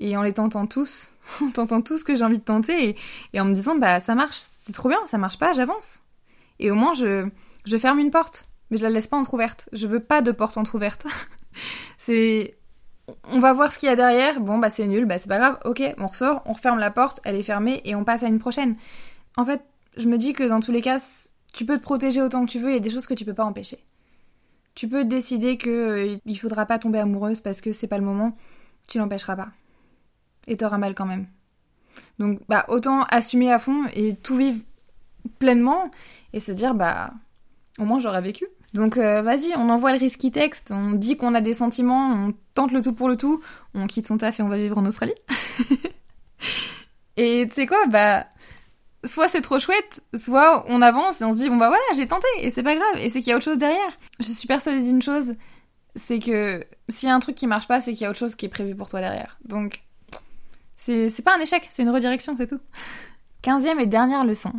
Et en les tentant tous, en tentant tout ce que j'ai envie de tenter et, et en me disant, bah ça marche, c'est trop bien, ça marche pas, j'avance. Et au moins, je, je ferme une porte, mais je la laisse pas entrouverte. Je veux pas de porte entrouverte. c'est. On va voir ce qu'il y a derrière. Bon, bah c'est nul, bah c'est pas grave. Ok, on ressort, on referme la porte, elle est fermée et on passe à une prochaine. En fait, je me dis que dans tous les cas, tu peux te protéger autant que tu veux, il y a des choses que tu peux pas empêcher. Tu peux décider que euh, il faudra pas tomber amoureuse parce que c'est pas le moment, tu l'empêcheras pas. Et t'auras mal quand même. Donc bah autant assumer à fond et tout vivre pleinement et se dire bah au moins j'aurais vécu. Donc euh, vas-y, on envoie le risky texte, on dit qu'on a des sentiments, on tente le tout pour le tout, on quitte son taf et on va vivre en Australie. et tu sais quoi, bah soit c'est trop chouette, soit on avance et on se dit bon bah voilà, j'ai tenté et c'est pas grave et c'est qu'il y a autre chose derrière. Je suis persuadée d'une chose, c'est que s'il y a un truc qui marche pas, c'est qu'il y a autre chose qui est prévu pour toi derrière. Donc c'est pas un échec, c'est une redirection, c'est tout. Quinzième et dernière leçon.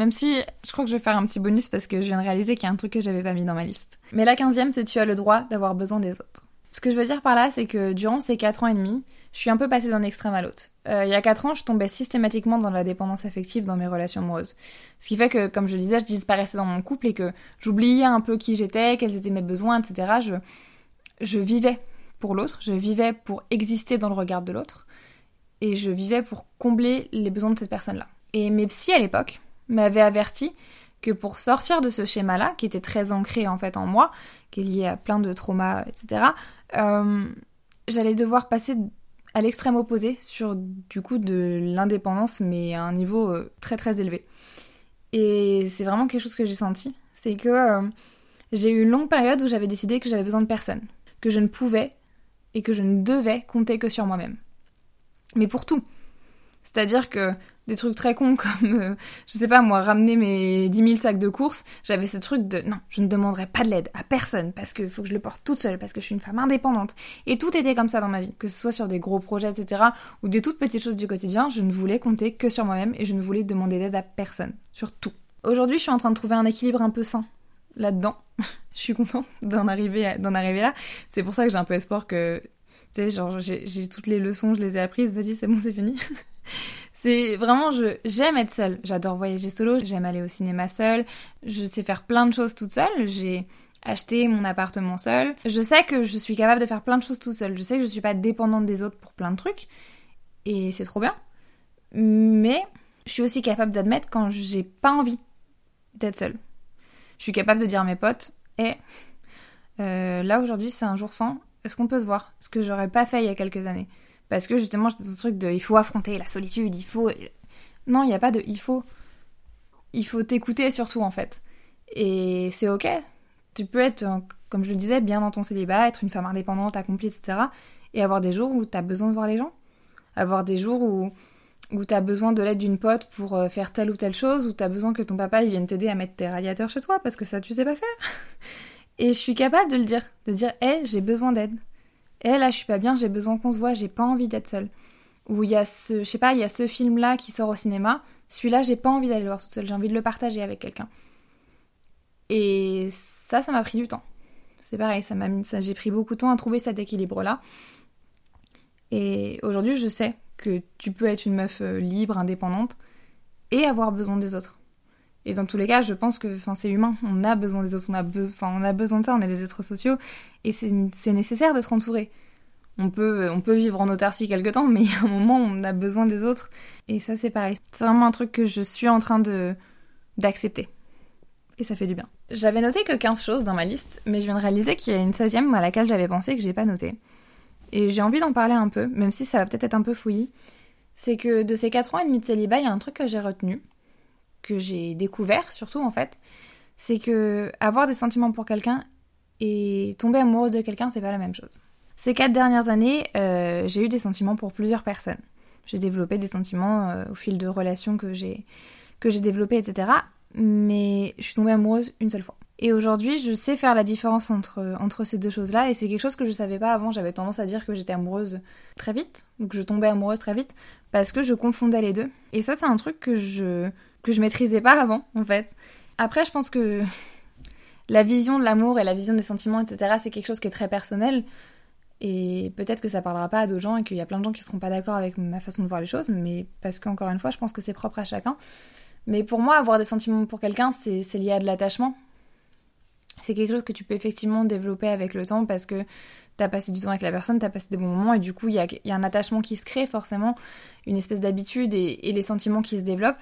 Même si je crois que je vais faire un petit bonus parce que je viens de réaliser qu'il y a un truc que j'avais pas mis dans ma liste. Mais la quinzième, c'est tu as le droit d'avoir besoin des autres. Ce que je veux dire par là, c'est que durant ces 4 ans et demi, je suis un peu passée d'un extrême à l'autre. Euh, il y a 4 ans, je tombais systématiquement dans la dépendance affective dans mes relations amoureuses. Ce qui fait que, comme je le disais, je disparaissais dans mon couple et que j'oubliais un peu qui j'étais, quels étaient mes besoins, etc. Je, je vivais pour l'autre, je vivais pour exister dans le regard de l'autre, et je vivais pour combler les besoins de cette personne-là. Et mes psys à l'époque m'avaient averti que pour sortir de ce schéma-là, qui était très ancré en fait en moi, qui est lié à plein de traumas, etc., euh, j'allais devoir passer à l'extrême opposé sur du coup de l'indépendance, mais à un niveau euh, très très élevé. Et c'est vraiment quelque chose que j'ai senti, c'est que euh, j'ai eu une longue période où j'avais décidé que j'avais besoin de personne, que je ne pouvais et que je ne devais compter que sur moi-même. Mais pour tout. C'est-à-dire que des trucs très cons comme, euh, je sais pas moi, ramener mes 10 000 sacs de courses, j'avais ce truc de non, je ne demanderai pas de l'aide à personne parce qu'il faut que je le porte toute seule, parce que je suis une femme indépendante. Et tout était comme ça dans ma vie, que ce soit sur des gros projets, etc., ou des toutes petites choses du quotidien, je ne voulais compter que sur moi-même et je ne voulais demander d'aide à personne, sur tout. Aujourd'hui, je suis en train de trouver un équilibre un peu sain là-dedans. je suis contente d'en arriver, d'en arriver là. C'est pour ça que j'ai un peu espoir que tu sais, genre, j'ai toutes les leçons, je les ai apprises, vas-y, c'est bon, c'est fini. c'est vraiment, je j'aime être seule. J'adore voyager solo, j'aime aller au cinéma seule, je sais faire plein de choses toute seule. J'ai acheté mon appartement seule. Je sais que je suis capable de faire plein de choses toute seule. Je sais que je suis pas dépendante des autres pour plein de trucs. Et c'est trop bien. Mais je suis aussi capable d'admettre quand j'ai pas envie d'être seule. Je suis capable de dire à mes potes, hé, euh, là aujourd'hui c'est un jour sans, est-ce qu'on peut se voir? Ce que j'aurais pas fait il y a quelques années. Parce que justement, j'étais dans ce truc de il faut affronter la solitude, il faut. Non, il n'y a pas de il faut. Il faut t'écouter surtout en fait. Et c'est ok. Tu peux être, comme je le disais, bien dans ton célibat, être une femme indépendante, accomplie, etc. Et avoir des jours où tu as besoin de voir les gens. Avoir des jours où, où tu as besoin de l'aide d'une pote pour euh, faire telle ou telle chose, où tu as besoin que ton papa vienne t'aider à mettre tes radiateurs chez toi parce que ça tu sais pas faire. Et je suis capable de le dire, de dire, hé, j'ai besoin d'aide. Hé, là, je suis pas bien, j'ai besoin qu'on se voit, j'ai pas envie d'être seule. Ou il y a ce, je sais pas, il y a ce film-là qui sort au cinéma, celui-là, j'ai pas envie d'aller le voir toute seule, j'ai envie de le partager avec quelqu'un. Et ça, ça m'a pris du temps. C'est pareil, ça ça, j'ai pris beaucoup de temps à trouver cet équilibre-là. Et aujourd'hui, je sais que tu peux être une meuf euh, libre, indépendante, et avoir besoin des autres. Et dans tous les cas, je pense que c'est humain, on a besoin des autres, on a, on a besoin de ça, on est des êtres sociaux, et c'est nécessaire d'être entouré. On peut, on peut vivre en autarcie quelque temps, mais à un moment, on a besoin des autres. Et ça, c'est pareil. C'est vraiment un truc que je suis en train de d'accepter. Et ça fait du bien. J'avais noté que 15 choses dans ma liste, mais je viens de réaliser qu'il y a une 16e à laquelle j'avais pensé que j'ai pas noté. Et j'ai envie d'en parler un peu, même si ça va peut-être être un peu fouillis. C'est que de ces 4 ans et demi de célibat, il y a un truc que j'ai retenu que j'ai découvert surtout en fait, c'est que avoir des sentiments pour quelqu'un et tomber amoureuse de quelqu'un, c'est pas la même chose. Ces quatre dernières années, euh, j'ai eu des sentiments pour plusieurs personnes. J'ai développé des sentiments euh, au fil de relations que j'ai que j'ai développées, etc. Mais je suis tombée amoureuse une seule fois. Et aujourd'hui, je sais faire la différence entre, entre ces deux choses-là, et c'est quelque chose que je savais pas avant. J'avais tendance à dire que j'étais amoureuse très vite, ou que je tombais amoureuse très vite, parce que je confondais les deux. Et ça, c'est un truc que je, que je maîtrisais pas avant, en fait. Après, je pense que la vision de l'amour et la vision des sentiments, etc., c'est quelque chose qui est très personnel. Et peut-être que ça parlera pas à d'autres gens et qu'il y a plein de gens qui seront pas d'accord avec ma façon de voir les choses, mais parce qu'encore une fois, je pense que c'est propre à chacun. Mais pour moi, avoir des sentiments pour quelqu'un, c'est lié à de l'attachement. C'est quelque chose que tu peux effectivement développer avec le temps parce que t'as passé du temps avec la personne, t'as passé des bons moments et du coup, il y a, un attachement qui se crée forcément, une espèce d'habitude et les sentiments qui se développent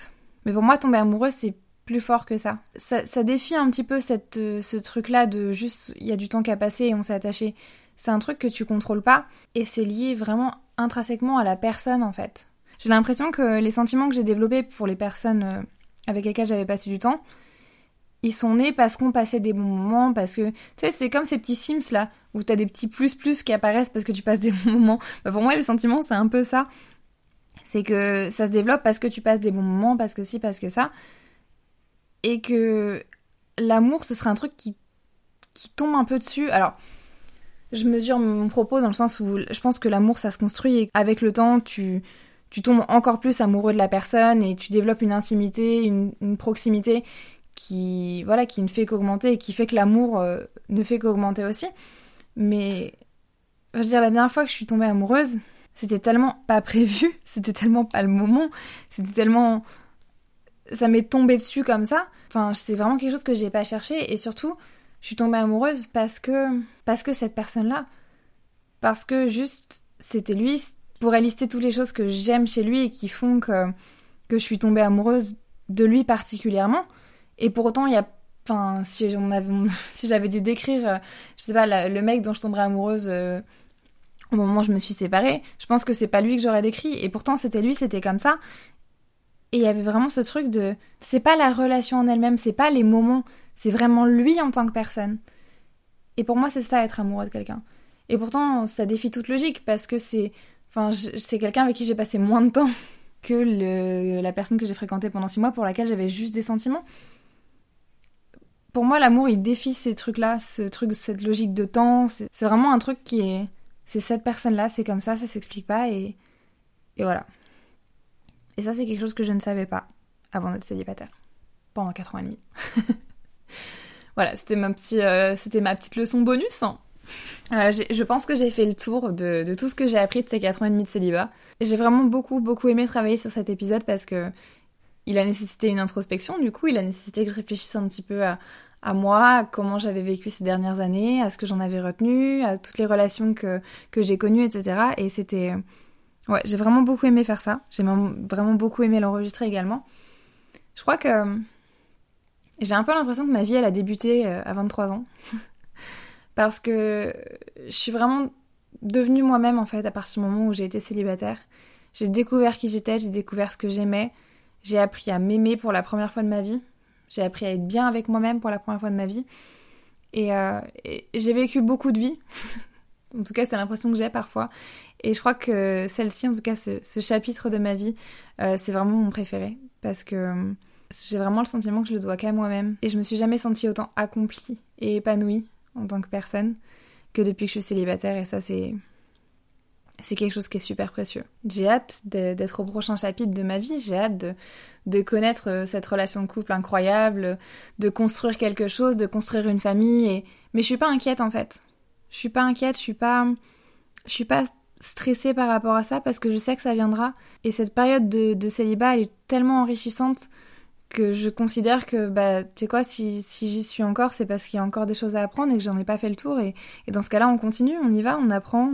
Mais pour moi, tomber amoureuse, c'est plus fort que ça. Ça, défie un petit peu euh, ce truc-là de juste, il y a du temps qui a passé et on s'est attaché. C'est un truc que tu contrôles pas et c'est lié vraiment intrinsèquement à la personne en fait. J'ai l'impression que les sentiments que j'ai développés pour les personnes euh, avec lesquelles j'avais passé du temps, ils sont nés parce qu'on passait des bons moments, parce que, tu sais, c'est comme ces petits Sims là, où t'as des petits plus plus qui apparaissent parce que tu passes des bons moments. Bah, pour moi, les sentiments, c'est un peu ça. C'est que ça se développe parce que tu passes des bons moments, parce que si, parce que ça. Et que l'amour, ce serait un truc qui, qui tombe un peu dessus. Alors, je mesure mon propos dans le sens où je pense que l'amour, ça se construit et avec le temps, tu, tu tombes encore plus amoureux de la personne et tu développes une intimité, une, proximité qui voilà qui ne fait qu'augmenter et qui fait que l'amour euh, ne fait qu'augmenter aussi. Mais je veux dire la dernière fois que je suis tombée amoureuse, c'était tellement pas prévu, c'était tellement pas le moment, c'était tellement ça m'est tombé dessus comme ça. Enfin, c'est vraiment quelque chose que j'ai pas cherché et surtout, je suis tombée amoureuse parce que parce que cette personne-là parce que juste c'était lui pourrait lister toutes les choses que j'aime chez lui et qui font que que je suis tombée amoureuse de lui particulièrement et pour autant, il y a enfin si si j'avais dû décrire euh, je sais pas le mec dont je tomberais amoureuse euh, au moment où je me suis séparée je pense que c'est pas lui que j'aurais décrit et pourtant c'était lui c'était comme ça et il y avait vraiment ce truc de c'est pas la relation en elle-même c'est pas les moments c'est vraiment lui en tant que personne et pour moi c'est ça être amoureux de quelqu'un et pourtant ça défie toute logique parce que c'est enfin c'est quelqu'un avec qui j'ai passé moins de temps que le, la personne que j'ai fréquentée pendant six mois pour laquelle j'avais juste des sentiments pour moi, l'amour, il défie ces trucs-là, ce truc, cette logique de temps. C'est vraiment un truc qui est. C'est cette personne-là, c'est comme ça, ça s'explique pas et. Et voilà. Et ça, c'est quelque chose que je ne savais pas avant d'être célibataire. Pendant 4 ans et demi. voilà, c'était ma, petit, euh, c'était ma petite leçon bonus. Hein. je pense que j'ai fait le tour de, de tout ce que j'ai appris de ces 4 ans et demi de célibat. J'ai vraiment beaucoup, beaucoup aimé travailler sur cet épisode parce que il a nécessité une introspection, du coup, il a nécessité que je réfléchisse un petit peu à, à moi, à comment j'avais vécu ces dernières années, à ce que j'en avais retenu, à toutes les relations que, que j'ai connues, etc. Et c'était... Ouais, j'ai vraiment beaucoup aimé faire ça. J'ai vraiment beaucoup aimé l'enregistrer également. Je crois que j'ai un peu l'impression que ma vie, elle a débuté euh, à 23 ans. Parce que je suis vraiment devenue moi-même, en fait, à partir du moment où j'ai été célibataire. J'ai découvert qui j'étais, j'ai découvert ce que j'aimais, j'ai appris à m'aimer pour la première fois de ma vie. J'ai appris à être bien avec moi-même pour la première fois de ma vie. Et, euh, j'ai vécu beaucoup de vies. en tout cas, c'est l'impression que j'ai parfois. Et je crois que celle-ci, en tout cas, ce, chapitre de ma vie, euh, c'est vraiment mon préféré. Parce que euh, j'ai vraiment le sentiment que je le dois qu'à moi-même. Et je me suis jamais sentie autant accomplie et épanouie en tant que personne que depuis que je suis célibataire. Et ça, c'est c'est quelque chose qui est super précieux. J'ai hâte d'être au prochain chapitre de ma vie, j'ai hâte de, connaître euh, cette relation de couple incroyable, de construire quelque chose, de construire une famille, et... mais je suis pas inquiète en fait. Je suis pas inquiète, je suis pas, je suis pas stressée par rapport à ça parce que je sais que ça viendra. Et cette période de, célibat elle est tellement enrichissante que je considère que, bah, tu sais quoi, si, j'y suis encore, c'est parce qu'il y a encore des choses à apprendre et que j'en ai pas fait le tour. Et, dans ce cas-là, on continue, on y va, on apprend,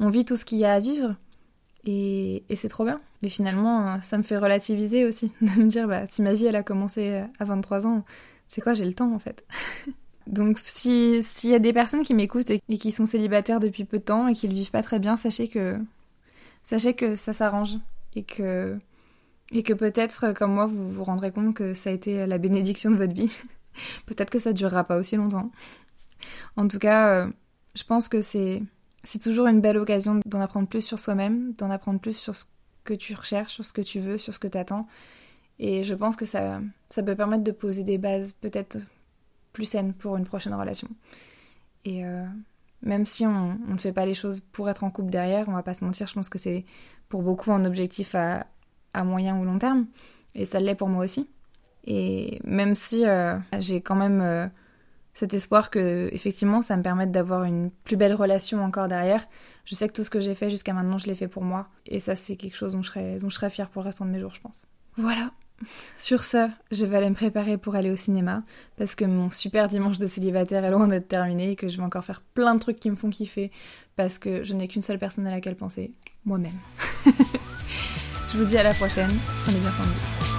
on vit tout ce qu'il y a à vivre. Et, c'est trop bien. Mais finalement, ça me fait relativiser aussi, de me dire, bah, si ma vie, elle a commencé à 23 ans, c'est quoi, j'ai le temps en fait? Donc s'il y a des personnes qui m'écoutent et, qui sont célibataires depuis peu de temps et qui le vivent pas très bien, sachez que sachez que ça s'arrange et que et que peut-être comme moi vous vous rendrez compte que ça a été la bénédiction de votre vie. peut-être que ça durera pas aussi longtemps. En tout cas, euh, je pense que c'est c'est toujours une belle occasion d'en apprendre plus sur soi-même, d'en apprendre plus sur ce que tu recherches, sur ce que tu veux, sur ce que tu attends. Et je pense que ça, ça peut permettre de poser des bases peut-être plus saines pour une prochaine relation. Et euh, même si on, ne fait pas les choses pour être en couple derrière, on va pas se mentir, je pense que c'est pour beaucoup un objectif à, moyen ou long terme. Et ça l'est pour moi aussi. Et même si euh, j'ai quand même... Euh, cet espoir que effectivement ça me permette d'avoir une plus belle relation encore derrière. Je sais que tout ce que j'ai fait jusqu'à maintenant, je l'ai fait pour moi et ça c'est quelque chose dont je serais dont je serais fière pour le restant de mes jours, je pense. Voilà. Sur ce, je vais aller me préparer pour aller au cinéma parce que mon super dimanche de célibataire est loin d'être terminé et que je vais encore faire plein de trucs qui me font kiffer parce que je n'ai qu'une seule personne à laquelle penser, moi-même. je vous dis à la prochaine, prenez bien soin de vous.